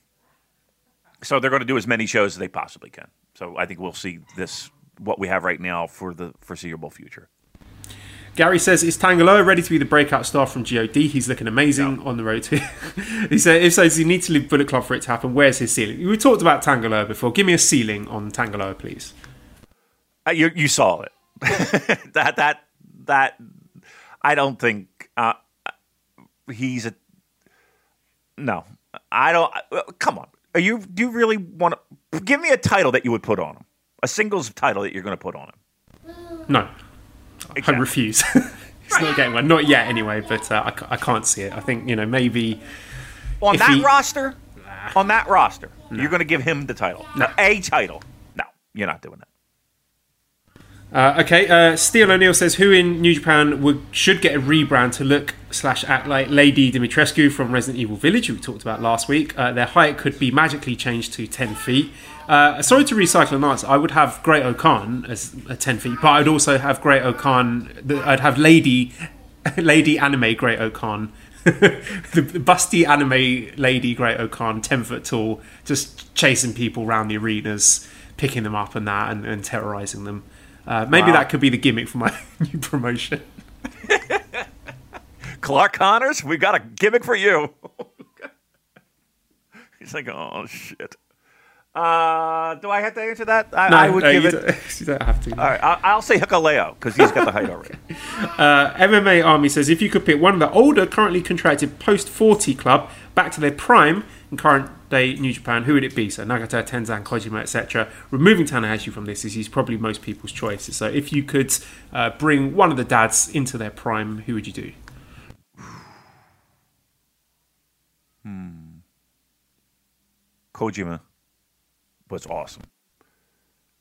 so they're going to do as many shows as they possibly can. So I think we'll see this what we have right now for the foreseeable future. Gary says, "Is Tanga Loa ready to be the breakout star from God? He's looking amazing on the road to." [laughs] he said, "If so, does he need to leave Bullet Club for it to happen? Where's his ceiling?" We talked about Tanga Loa before. Give me a ceiling on Tanga Loa, please. Uh, you you saw it. [laughs] that that that I don't think uh, he's a no. I don't. Come on. Are you? Do you really want to give me a title that you would put on him? A singles title that you're going to put on him? No, I refuse. [laughs] He's not getting one, not yet anyway. But uh, I, I can't see it. I think you know maybe On that he- roster, on that roster, you're going to give him the title, a title. No, you're not doing that. Uh, okay, uh, Steel O'Neill says who in New Japan would, should get a rebrand to look slash act like Lady Dimitrescu from Resident Evil Village, who we talked about last week. Uh, their height could be magically changed to 10 feet. Uh, sorry to recycle an answer. I would have Great-O-Khan as a 10 feet, but I'd also have Great-O-Khan. I'd have Lady [laughs] Lady Anime Great-O-Khan. [laughs] the busty anime lady Great-O-Khan, 10 foot tall, just chasing people around the arenas, picking them up and that, and, and terrorizing them. Uh, maybe Wow. that could be the gimmick for my [laughs] new promotion. Clark Connors, we got a gimmick for you. [laughs] He's like, oh shit. Uh, do I have to answer that? I, I would no, give you, it. Don't, [laughs] you don't have to. All right, I'll, I'll say Hikuleo because he's got the height already. [laughs] Uh, MMA Army says if you could pick one of the older, currently contracted post 40 club back to their prime in current day New Japan, who would it be? So Nagata, Tenzan, Kojima, etc. Removing Tanahashi from this is he's probably most people's choice. So if you could uh, bring one of the dads into their prime, who would you do? Hmm. Kojima was awesome.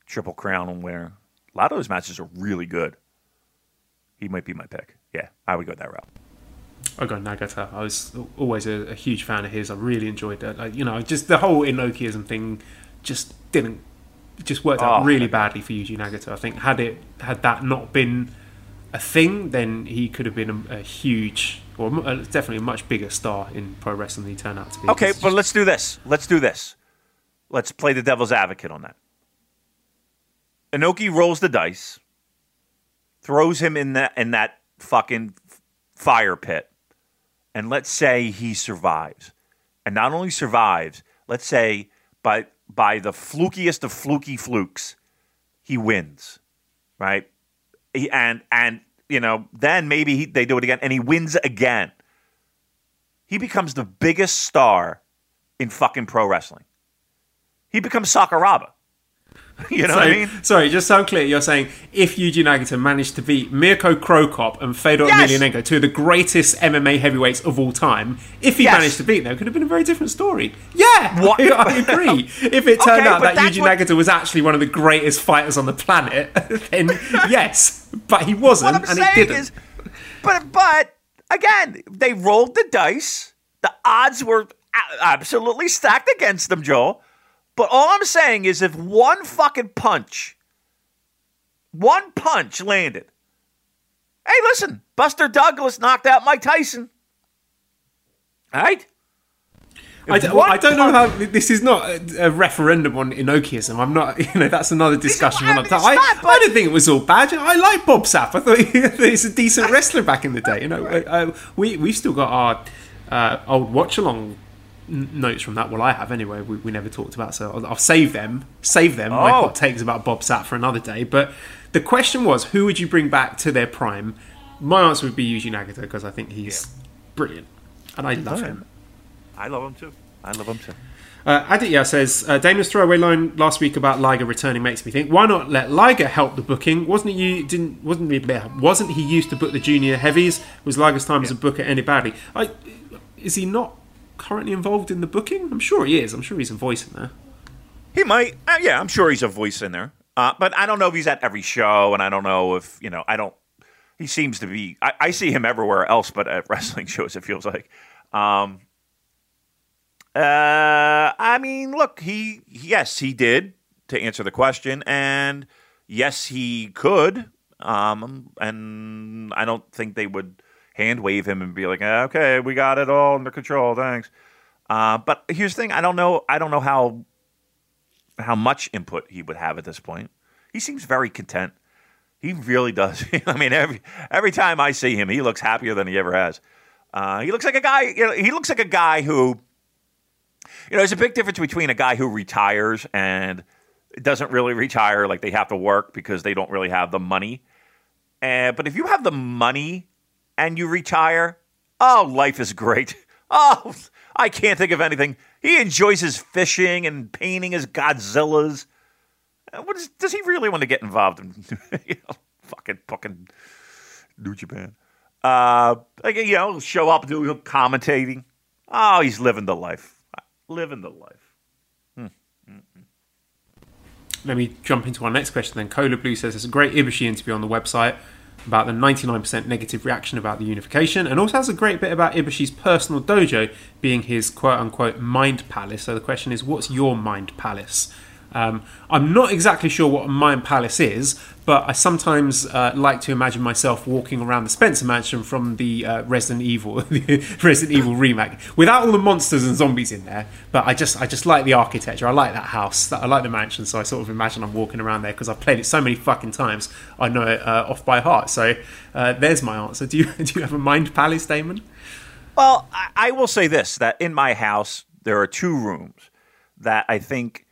Triple Crown winner. A lot of those matches are really good. He might be my pick. Yeah, I would go that route. I go Nagata. I was always a, a huge fan of his. I really enjoyed that. Like, you know, just the whole Inokiism thing just didn't just worked out Oh, really badly for Yuji Nagata. I think had it had that not been a thing, then he could have been a, a huge, or mu- uh, definitely a much bigger star in pro wrestling than he turned out to be. Okay, but let's do this. Let's do this. Let's play the devil's advocate on that. Inoki rolls the dice, throws him in that in that fucking fire pit, and let's say he survives. And not only survives, let's say by by the flukiest of fluky flukes, he wins, right? He, and and you know then maybe he, they do it again, and he wins again. He becomes the biggest star in fucking pro wrestling. he becomes Sakuraba. [laughs] You know so, what I mean? Sorry, just so I'm clear, you're saying if Yuji Nagata managed to beat Mirko Cro Cop and Fedor Yes! Emelianenko, two of the greatest MMA heavyweights of all time, if he Yes. managed to beat them, it could have been a very different story. Yeah, [laughs] What? I, [laughs] I agree. if it turned Okay, out that Yuji what- Nagata was actually one of the greatest fighters on the planet, then yes, [laughs] but he wasn't, What I'm and he saying didn't. is, but but again, they rolled the dice. The odds were absolutely stacked against them, Joel. But all I'm saying is, if one fucking punch, one punch landed. Hey, listen, Buster Douglas knocked out Mike Tyson. All right. I, d- one I don't know how this is not a, a referendum on Inokiism. I'm not, [laughs] you know, that's another discussion. for I another mean, time. it's I, I didn't think it was all bad. I like Bob Sapp. I thought [laughs] he, he's a decent wrestler back in the day. You know, uh, we we've still got our uh, old watch along notes from that. Well, I have anyway. We, we never talked about, so I'll, I'll save them. Save them. My Oh. hot takes about Bob Sapp for another day. But the question was, who would you bring back to their prime? My answer would be Yuji Nagata because I think he's brilliant and I love him. I love him too. I love him too. Uh, Aditya says uh, Damon's throwaway line last week about Liger returning makes me think why not let Liger help the booking? Wasn't he didn't wasn't he wasn't he used to book the junior heavies? Was Liger's time as a booker any badly? I, is he not currently involved in the booking? I'm sure he is. I'm sure he's a voice in there. He might. Uh, yeah, I'm sure he's a voice in there. Uh, but I don't know if he's at every show, and I don't know if you know. I don't. He seems to be. I, I see him everywhere else, but at [laughs] wrestling shows, it feels like. Um, uh, I mean, look, he yes, he did to answer the question, and yes, he could. Um, and I don't think they would hand wave him and be like, "Ah, "Okay, we got it all under control, thanks." Uh, but here's the thing: I don't know. I don't know how how much input he would have at this point. He seems very content. He really does. [laughs] I mean, every every time I see him, he looks happier than he ever has. Uh, he looks like a guy. You know, he looks like a guy who, you know, there's a big difference between a guy who retires and doesn't really retire, like they have to work because they don't really have the money. And but if you have the money and you retire, oh, life is great. [laughs] Oh, I can't think of anything. He enjoys his fishing and painting his Godzillas. Uh, What is, does he really want to get involved in? [laughs] you know, fucking fucking New Japan. Uh, like you know, show up doing commentating. Oh, he's living the life, living the life. Hmm. Hmm, hmm. Let me jump into our next question then. Cola Blue says there's a great Ibushi interview on the website about the 99% negative reaction about the unification, and also has a great bit about Ibushi's personal dojo being his quote unquote mind palace. So the question is, what's your mind palace? Um, I'm not exactly sure what a mind palace is, but I sometimes uh, like to imagine myself walking around the Spencer Mansion from the uh, Resident Evil, [laughs] Resident Evil remake, without all the monsters and zombies in there. But I just, I just like the architecture. I like that house. I like the mansion. So I sort of imagine I'm walking around there because I've played it so many fucking times. I know it uh, off by heart. So uh, there's my answer. Do you, [laughs] do you have a mind palace, Damon? Well, I will say this: that in my house there are two rooms that I think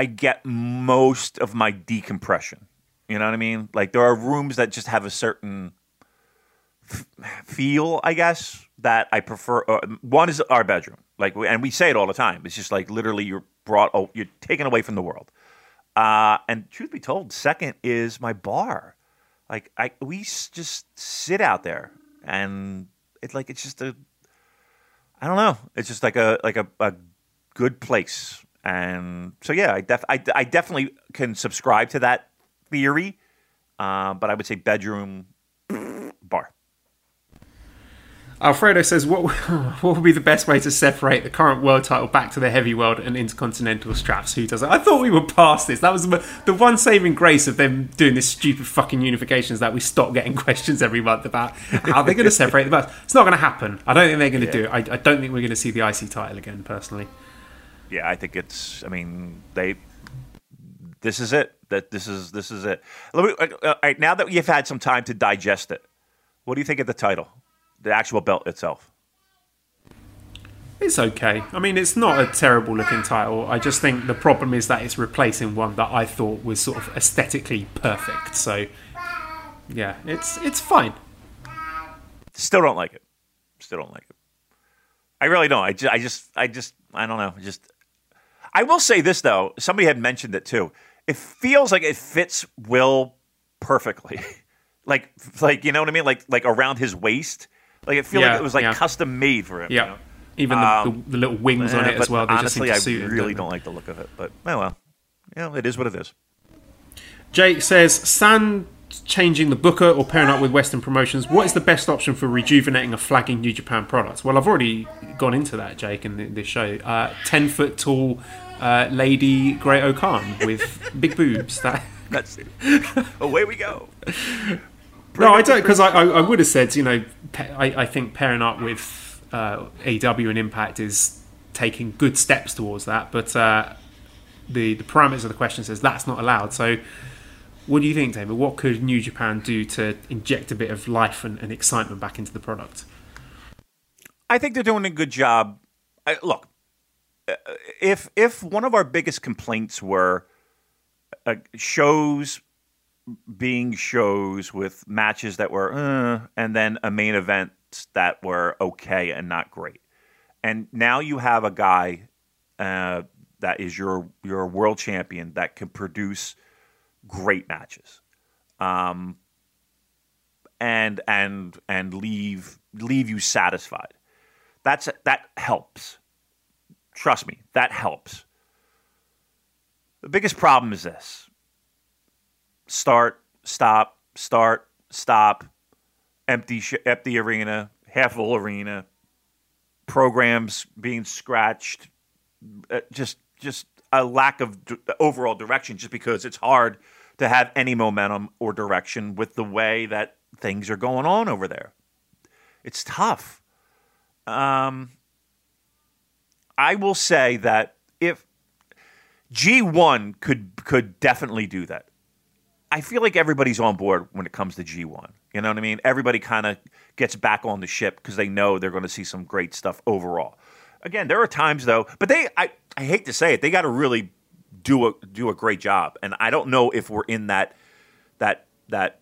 I get most of my decompression. You know what I mean? Like there are rooms that just have a certain f- feel, I guess, that I prefer. Uh, one is our bedroom, like, and we say it all the time. It's just like literally you're brought, oh, you're taken away from the world. Uh, and truth be told, second is my bar. Like I, we just sit out there, and it's like it's just a, I don't know. It's just like a like a, a good place. And so yeah, I def I, I definitely can subscribe to that theory. Uh, but I would say bedroom bar. Alfredo says, "What what would be the best way to separate the current world title back to the heavy world and intercontinental straps? Who does it? I thought we were past this. That was the one saving grace of them doing this stupid fucking unification is that we stop getting [laughs] questions every month about how they're going to separate the belts. It's not going to happen. I don't think they're going to do it. I, I don't think we're going to see the IC title again. Personally, Yeah, I think it's. I mean, they. This is it. That this is this is it. Let me, uh, all right, now that you've had some time to digest it, what do you think of the title, the actual belt itself? it's okay. I mean, it's not a terrible looking title. I just think the problem is that it's replacing one that I thought was sort of aesthetically perfect. So, yeah, it's it's fine. Still don't like it. Still don't like it. I really don't. I just, I just, I just, I don't know. Just, I will say this though. Somebody had mentioned it too. It feels like it fits Will perfectly. [laughs] like like you know what I mean? Like like around his waist. Like it feels Yeah, like it was like yeah. custom made for him. you Yeah. know? Even the, Um, the, the little wings on Eh, it as well. They honestly, just seem to I suit it, really don't like the look of it. But oh well, you know, it is what it is. Jake says, San changing the booker or pairing up with Western promotions. What is the best option for rejuvenating a flagging New Japan product? Well, I've already gone into that, Jake, in th- this show. Uh, Ten foot tall uh, lady Grey Okan with big boobs. That. That's [laughs] away we go. No, I don't, because I, I, I would have said, you know, I, I think pairing up with uh, AEW and Impact is taking good steps towards that, but uh, the the parameters of the question says that's not allowed. So, what do you think, David? What could New Japan do to inject a bit of life and, and excitement back into the product? I think they're doing a good job. I, look, if if one of our biggest complaints were uh, shows being shows with matches that were, uh, and then a main event that were okay and not great, and now you have a guy uh, that is your your world champion that can produce great matches. Um, and and and leave leave you satisfied. That's that helps. Trust me, that helps. The biggest problem is this: start, stop, start, stop, empty, sh- empty arena, half full arena, programs being scratched, uh, just just a lack of d- overall direction. Just because it's hard to have any momentum or direction with the way that things are going on over there. It's tough. Um, I will say that if G1 could could definitely do that. I feel like everybody's on board when it comes to G1. You know what I mean? Everybody kind of gets back on the ship because they know they're going to see some great stuff overall. Again, there are times though, but they I, I hate to say it, they got to really do a do a great job. And I don't know if we're in that that that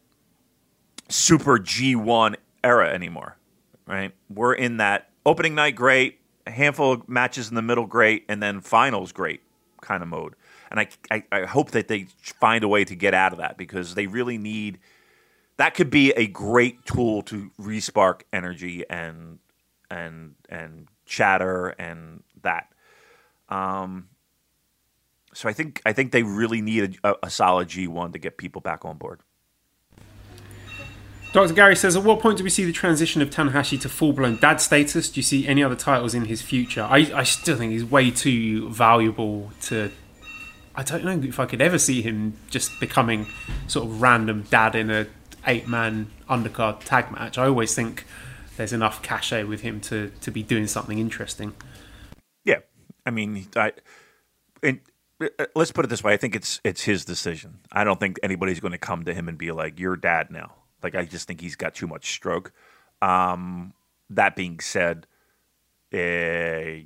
super G1 era anymore, right? We're in that opening night great, a handful of matches in the middle great, and then finals great kind of mode. And I, I, I hope that they find a way to get out of that because they really need that could be a great tool to respark energy and and and chatter and that. Um, so I think I think they really need a, a solid G one to get people back on board. Dr. Gary says, at what point do we see the transition of Tanahashi to full blown dad status? Do you see any other titles in his future? I, I still think he's way too valuable to. I don't know if I could ever see him just becoming sort of random dad in a eight man undercard tag match. I always think there's enough cachet with him to, to be doing something interesting. Yeah, I mean, I, and, uh, let's put it this way: I think it's it's his decision. I don't think anybody's going to come to him and be like, "You're dad now." Like, I just think he's got too much stroke. Um, that being said, eh,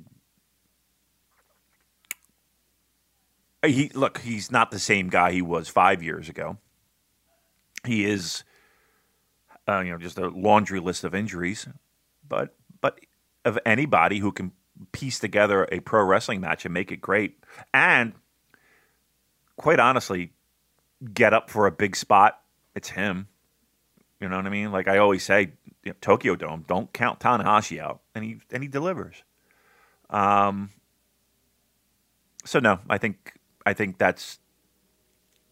he look, he's not the same guy he was five years ago. He is, uh, you know, just a laundry list of injuries, but but of anybody who can piece together a pro wrestling match and make it great, and quite honestly, get up for a big spot, it's him. You know what I mean? Like I always say, you know, Tokyo Dome, don't count Tanahashi out, and he and he delivers. Um. So no, I think I think that's.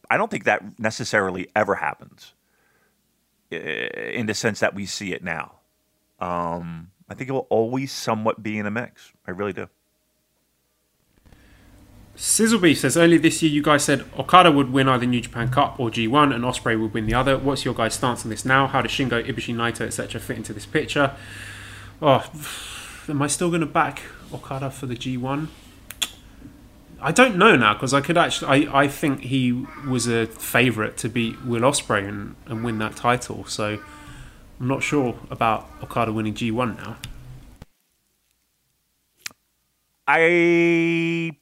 I don't think that necessarily ever happens. In the sense that we see it now, um, I think it will always somewhat be in a mix. I really do. Sizzlebeef says earlier this year you guys said Okada would win either New Japan Cup or G1 and Ospreay would win the other. What's your guys' stance on this now? How does Shingo, Ibushi, Naito, etc. fit into this picture? Oh, [sighs] am I still going to back Okada for the G1? I don't know now because I could actually. I, I think he was a favourite to beat Will Ospreay and, and win that title. So I'm not sure about Okada winning G1 now. I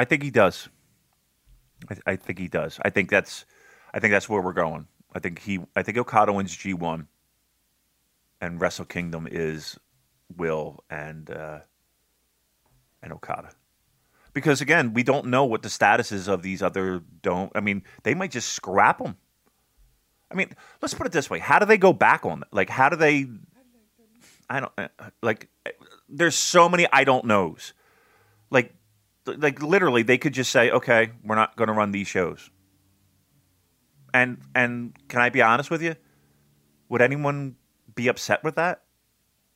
I think he does. I, I think he does. I think that's I think that's where we're going. I think he I think Okada wins G one, and Wrestle Kingdom is Will and uh, and Okada. Because again, we don't know what the status is of these other don't. I mean, they might just scrap them. I mean, let's put it this way: How do they go back on? Like, how do they? I don't like. There's so many I don't knows. Like, like literally, they could just say, "Okay, we're not going to run these shows." And and can I be honest with you? Would anyone be upset with that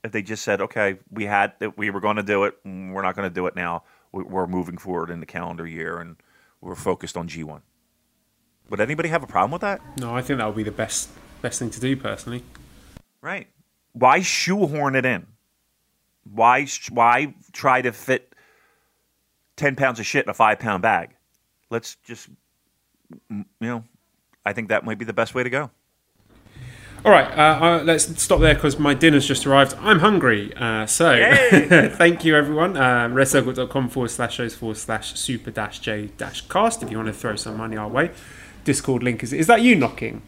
if they just said, "Okay, we had we were going to do it, mm, we're not going to do it now. We're moving forward in the calendar year, and we're focused on G1." Would anybody have a problem with that? No, I think that would be the best best thing to do personally. Right. Why shoehorn it in? Why why try to fit ten pounds of shit in a five pound bag? Let's just you know, I think that might be the best way to go. All right, uh, uh, let's stop there because my dinner's just arrived. I'm hungry. Uh, so [laughs] thank you, everyone. Um, redcircle.com forward slash shows forward slash super dash j dash cast if you want to throw some money our way. Discord link is is that you knocking?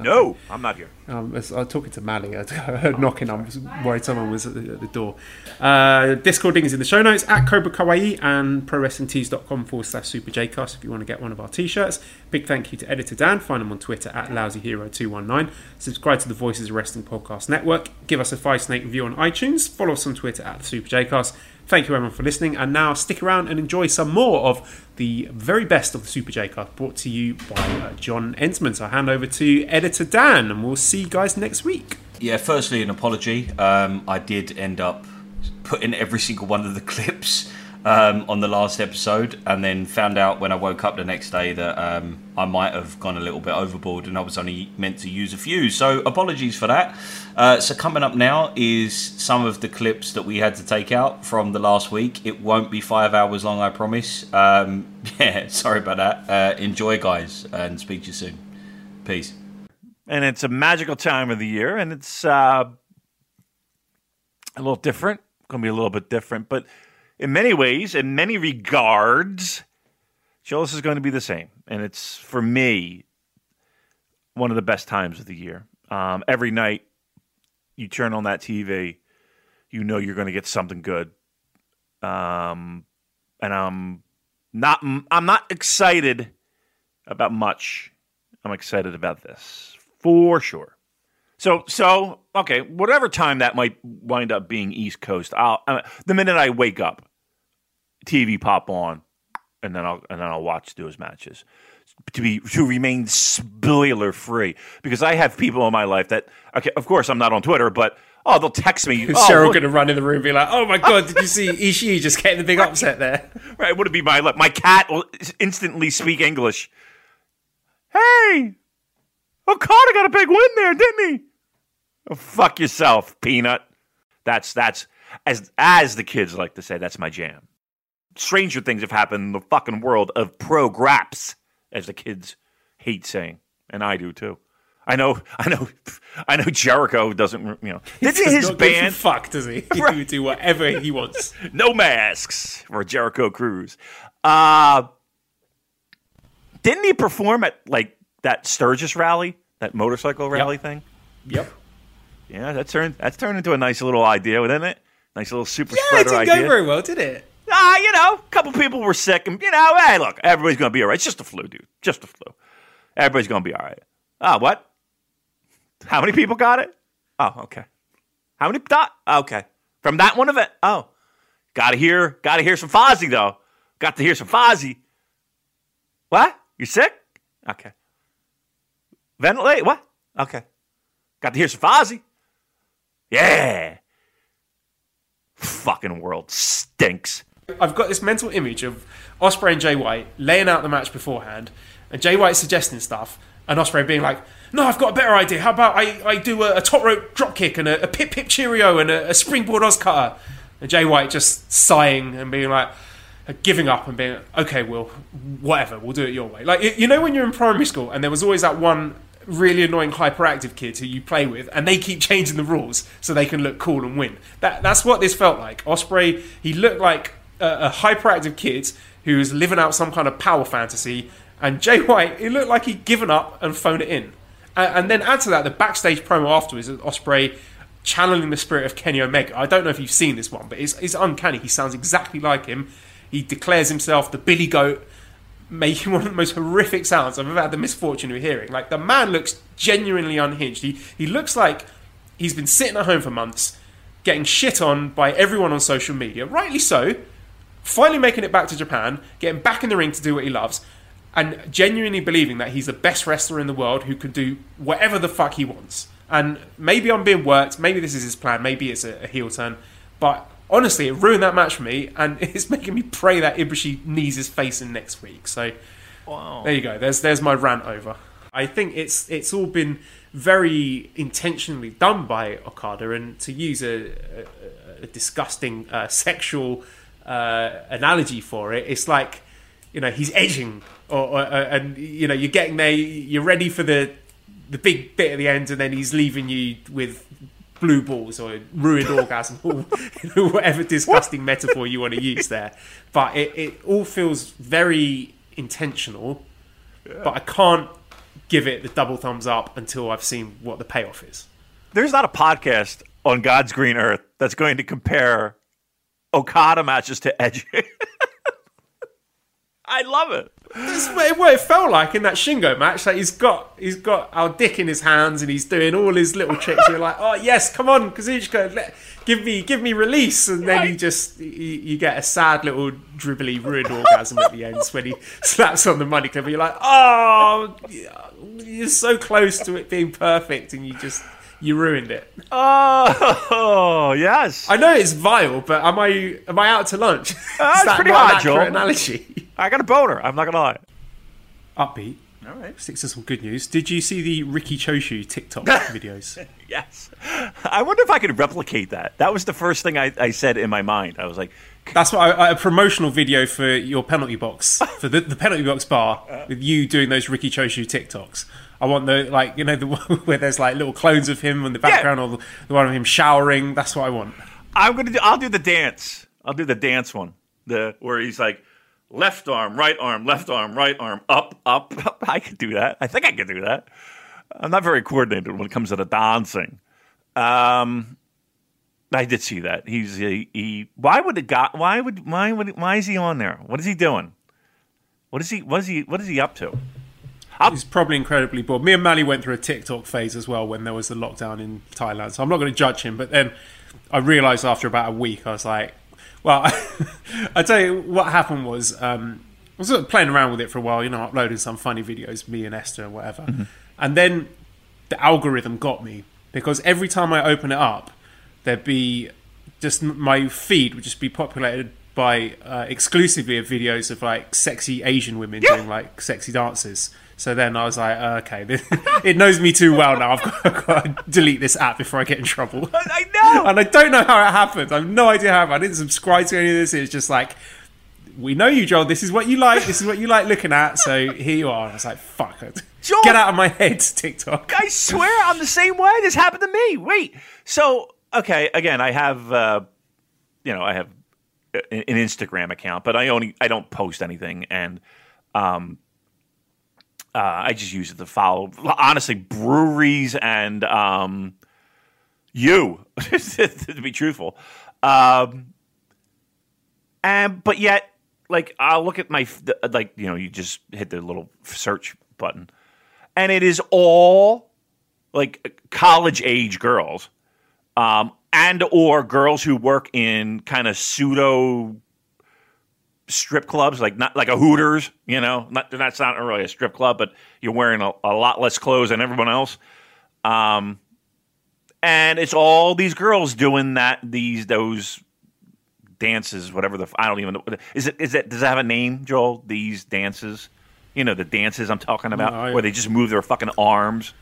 No, I'm not here. Um, I was talking to Mally. I [laughs] heard knocking. I was worried someone was at the, at the door. Uh, Discord link is in the show notes at Cobra Kawaii and ProWrestlingTees.com forward slash Super Jcast if you want to get one of our t shirts. Big thank you to Editor Dan. Find him on Twitter at LousyHero219. Subscribe to the Voices of Wrestling Podcast Network. Give us a five snake review on iTunes. Follow us on Twitter at Super Jcast. Thank you everyone for listening, and now stick around and enjoy some more of the very best of the Super J Cast brought to you by uh, John Entman. So I hand over to editor Dan, and we'll see you guys next week. Yeah, firstly, an apology. Um, I did end up putting every single one of the [laughs] clips um, on the last episode, and then found out when I woke up the next day that um, I might have gone a little bit overboard, and I was only meant to use a few. So apologies for that. Uh, so coming up now is some of the clips that we had to take out from the last week. It won't be five hours long, I promise. Um, [laughs] yeah, sorry about that. Uh, enjoy, guys, and speak to you soon. Peace. And it's a magical time of the year, and it's uh, a little different. Going to be a little bit different, but in many ways, in many regards, Joel's is going to be the same. And it's, for me, one of the best times of the year. Um, every night you turn on that TV, you know you're going to get something good. Um, and I'm not, I'm not excited about much. I'm excited about this for sure. So, so okay, whatever time that might wind up being East Coast, I'll, uh, the minute I wake up, TV pop on, and then I'll and then I'll watch those matches to be to remain spoiler free because I have people in my life that okay, of course I'm not on Twitter, but oh they'll text me. Is oh, Cheryl going to run in the room and be like, "Oh my god, did you see Ishii just getting the big upset there?" [laughs] Right? Would it be my my cat will instantly speak English? Hey, Okada got a big win there, didn't he? Oh, fuck yourself, peanut. That's that's as as the kids like to say. That's my jam stranger things have happened in the fucking world of pro graps, as the kids hate saying, and I do too. I know, [laughs] I know, I know. Jericho doesn't, you know, this is his band. Fuck, does he? [laughs] He right. do whatever he wants. [laughs] no masks for Jericho Cruise. Uh didn't he perform at like that Sturgis rally, that motorcycle rally yep. thing? Yep. Yeah, that turned that's turned into a nice little idea, didn't it? Nice little super yeah, spreader it didn't idea. go very well, did it? Ah, you know, a couple people were sick, and you know, hey, look, everybody's gonna be all right. It's just a flu, dude. Just a flu. Everybody's gonna be all right. Ah, what? How many people got it? Oh, okay. How many dot? Okay, from that one event. Oh, gotta hear, gotta hear some Fozzy though. Got to hear some Fozzy. What? You sick? Okay. Ventilate? What? Okay. Got to hear some Fozzy. Yeah. Fucking world stinks. I've got this mental image of Ospreay and Jay White laying out the match beforehand, and Jay White suggesting stuff, and Ospreay being like, "No, I've got a better idea. How about I, I do a, a top rope drop kick and a, a pip pip cheerio and a, a springboard OsCutter?" And Jay White just sighing and being like, giving up and being okay, well, whatever, we'll do it your way. Like you know when you're in primary school and there was always that one really annoying hyperactive kids who you play with, and they keep [laughs] changing the rules so they can look cool and win. That that's what this felt like. Ospreay, he looked like a, hyperactive kid who's living out some kind of power fantasy, and Jay White, he looked like he'd given up and phoned it in. And, and then add to that the backstage promo afterwards, Ospreay channeling the spirit of Kenny Omega. I don't know if you've seen this one, but it's, it's uncanny. He sounds exactly like him. He declares himself the Billy Goat, making [laughs] one of the most horrific sounds I've ever had the misfortune of hearing. Like the man looks genuinely unhinged. He he looks like he's been sitting at home for months, getting shit on by everyone on social media, rightly so. Finally making it back to Japan, getting back in the ring to do what he loves, and genuinely believing that he's the best wrestler in the world who can do whatever the fuck he wants. And maybe I'm being worked. Maybe this is his plan. Maybe it's a, a heel turn. But honestly, it ruined that match for me, and [laughs] it's making me pray that Ibushi knees his face in next week. So Wow. there you go. There's there's my rant over. I think it's it's all been very intentionally done by Okada, and to use a, a, a disgusting uh, sexual uh, analogy for it, it's like you know he's edging, or, or uh, and you know you're getting there, you're ready for the the big bit at the end, and then he's leaving you with blue balls or ruined [laughs] orgasm or whatever disgusting metaphor you want to use there. But it, it all feels very intentional, but I can't give it the double thumbs up until I've seen what the payoff is. There's not a podcast on God's green earth that's going to compare Okada matches to Edge. [laughs] I love it. That's what it felt like in that Shingo match. Like he's got he's got our dick in his hands and he's doing all his little tricks. You're like, oh yes, come on, Kazuchika, let, give me give me release, and then you just you, you get a sad little dribbly ruined orgasm at the end when he slaps on the money clip. And you're like, oh, you're so close to it being perfect, and you just you ruined it. Oh, [laughs] yes. I know it's vile, but am I am I out to lunch? [laughs] Is it's that pretty not an hot, Joel. accurate analogy? I got a boner. I'm not going to lie. Upbeat. All right. Sticks to some good news. Did you see the Riki Choshu TikTok [laughs] videos? Yes. I wonder if I could replicate that. That was the first thing I, I said in my mind. I was like, That's what I, a promotional video for your penalty box for the, the penalty box bar uh. with you doing those Riki Choshu TikToks. I want the like you know the one [laughs] where there's like little clones of him in the background or the, the one of him showering. That's what I want. I'm gonna do. I'll do the dance. I'll do the dance one. The where he's like, left arm, right arm, left arm, right arm, up, up. up. [laughs] I could do that. I think I could do that. I'm not very coordinated when it comes to the dancing. Um, I did see that. He's he. he why would it got? Why would why would why is he on there? What is he doing? What is he? What is he? What is he up to? He's probably incredibly bored. Me and Mally went through a TikTok phase as well when there was the lockdown in Thailand. So I'm not going to judge him. But then I realised after about a week, I was like, well, [laughs] I tell you what happened was um, I was sort of playing around with it for a while, you know, uploading some funny videos, me and Esther and whatever. And then the algorithm got me because every time I open it up, there'd be just my feed would just be populated by uh, exclusively of videos of like sexy Asian women doing like sexy dances. So then I was like, uh, okay, [laughs] it knows me too well now. I've got, I've got to delete this app before I get in trouble. I know. [laughs] and I don't know how it happened. I have no idea how. I didn't subscribe to any of this. It's just like, we know you, Joel. This is what you like. This is what you like looking at. So here you are. I was like, fuck it. Joel- Get out of my head, [laughs] TikTok. I swear I'm the same way. This happened to me. Wait. So, okay, again, I have, uh, you know, I have an an Instagram account, but I only I don't post anything, and um, uh, I just use it to follow. Honestly, breweries and um, you, [laughs] to be truthful. Um, and but yet, like I'll look at my like you know you just hit the little search button, and it is all like college age girls, um, and or girls who work in kind of pseudo strip clubs, like not like a Hooters, you know, not that's not really a strip club, but you're wearing a, a lot less clothes than everyone else. Um, and it's all these girls doing that these those dances, whatever the I don't even know. Is it is it does it have a name, Joel? These dances, you know, the dances I'm talking about, No, I- where they just move their fucking arms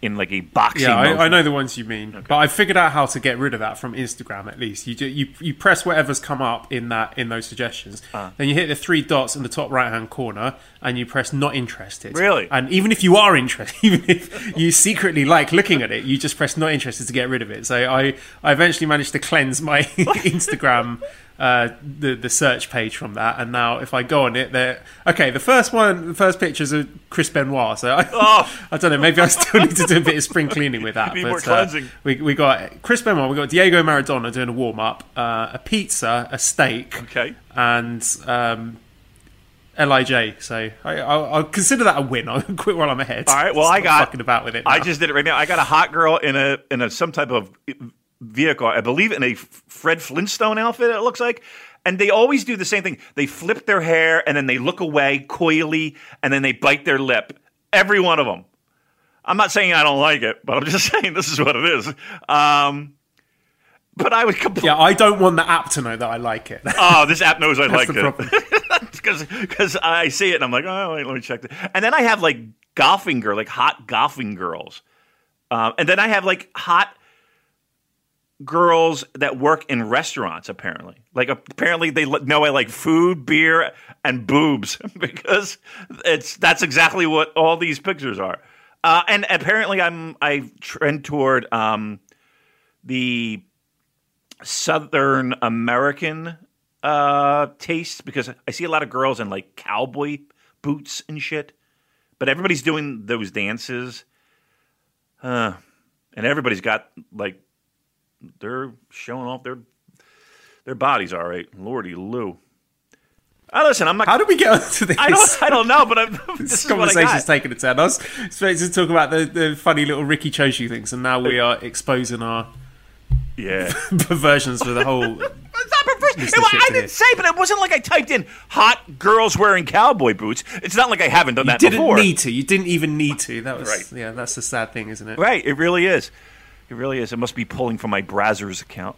in like a boxing. Yeah, I, I know the ones you mean, but I figured out how to get rid of that from Instagram. At least you do, you you press whatever's come up in that in those suggestions, Uh. then you hit the three dots in the top right hand corner, and you press not interested. Really? And even if you are interested, [laughs] even if you secretly like looking at it, you just press not interested to get rid of it. So I I eventually managed to cleanse my [laughs] [laughs] Instagram uh, the the search page from that, and now if I go on it, there. Okay, the first one, the first pictures of Chris Benoit. So I, Oh. [laughs] I don't know. Maybe I still need to do a bit of spring cleaning with that. [laughs] But, uh, we we got Chris Benoit. We got Diego Maradona doing a warm up, uh, a pizza, a steak, Okay. and um, Lij. So I, I'll, I'll consider that a win. [laughs] I'll quit while I'm ahead. All right. Well, Stop I got fucking about with it. I just did it right now. I got a hot girl in a in a some type of vehicle. I believe in a Fred Flintstone outfit. It looks like. And they always do the same thing. They flip their hair and then they look away coyly and then they bite their lip. Every one of them. I'm not saying I don't like it, but I'm [laughs] just saying this is what it is. Um, but I would compl- yeah, I don't want the app to know that I like it. [laughs] Oh, this app knows I That's like the it. because [laughs] I see it and I'm like, oh, wait, let me check. This. And then I have like golfing girl, like hot golfing girls, um, and then I have like hot girls that work in restaurants. Apparently, like apparently they know I like food, beer, and boobs [laughs] because it's that's exactly what all these pictures are. Uh, and apparently, I'm I trend toward um, the Southern American uh, taste because I see a lot of girls in like cowboy boots and shit, but everybody's doing those dances, uh, and everybody's got like they're showing off their their bodies. All right, Lordy Lou. Uh, listen, I'm not. How did we get onto this? I don't. I don't know, but I'm, [laughs] this This is what I conversation's taken a turn. I was supposed to talk about the, the funny little Riki Choshu things, and now we are exposing our Yeah. [laughs] perversions for the whole. [laughs] It's not perverse. It shit I to didn't say, but it wasn't like I typed in hot girls wearing cowboy boots. It's not like I haven't done You that You didn't before. need to. You didn't even need to. That was Right. yeah. That's the sad thing, isn't it? Right, it really is. It really is. It must be pulling from my Brazzers account.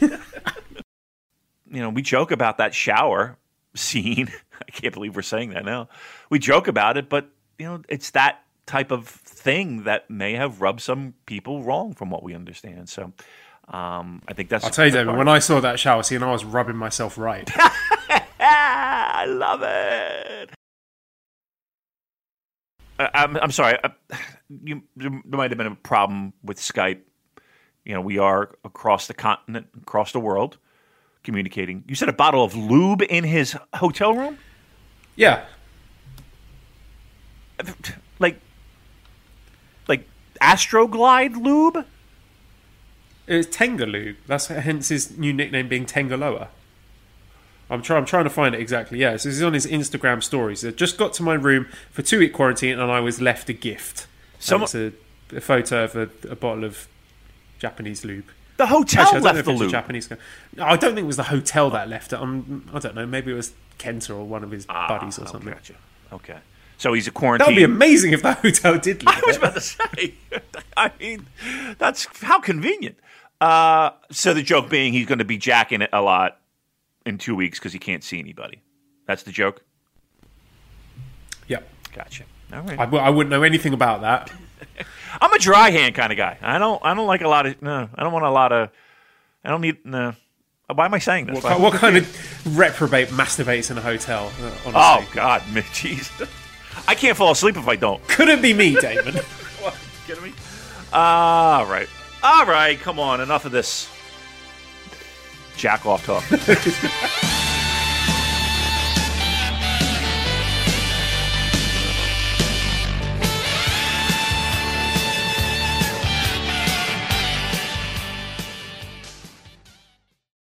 [laughs] you know, we joke about that shower scene. [laughs] I can't believe we're saying that now. We joke about it, but you know, it's that type of thing that may have rubbed some people wrong from what we understand. So um, I think that's I'll tell you, David. When I saw that shower scene, I was rubbing myself right. [laughs] I love it. Uh, I'm, I'm sorry. Uh, you, there might have been a problem with Skype. You know, we are across the continent, across the world, communicating. You said a bottle of lube in his hotel room, yeah, like, like Astroglide lube. it was lube. That's hence his new nickname being Tengaloa. I'm trying. I'm trying to find it exactly. Yeah, so this is on his Instagram stories. Said, just got to my room for two week quarantine, and I was left a gift. Someone- Someone, it's a, a photo of a, a bottle of Japanese lube. The hotel Actually, I don't left the it was a lube. Japanese. No, I don't think it was the hotel that left it. Um, I don't know. Maybe it was Kenta or one of his buddies or Ah, something. Gotcha. Okay. So he's a quarantine. That would be amazing if the hotel did leave [laughs] I was it. about to say. [laughs] I mean, that's how convenient. Uh, so the joke being he's going to be jacking it a lot in two weeks because he can't see anybody. That's the joke. Yep. Gotcha. All right. I, w- I wouldn't know anything about that. [laughs] I'm a dry hand kind of guy. I don't. I don't like a lot of. No, I don't want a lot of. I don't need. No. Why am I saying this? What, what kind of reprobate masturbates in a hotel? uh, honestly? oh God, [laughs] jeez. I can't fall asleep if I don't. Couldn't be me, Damon. [laughs] What? Kidding me? All right. All right. Come on. Enough of this jack off talk.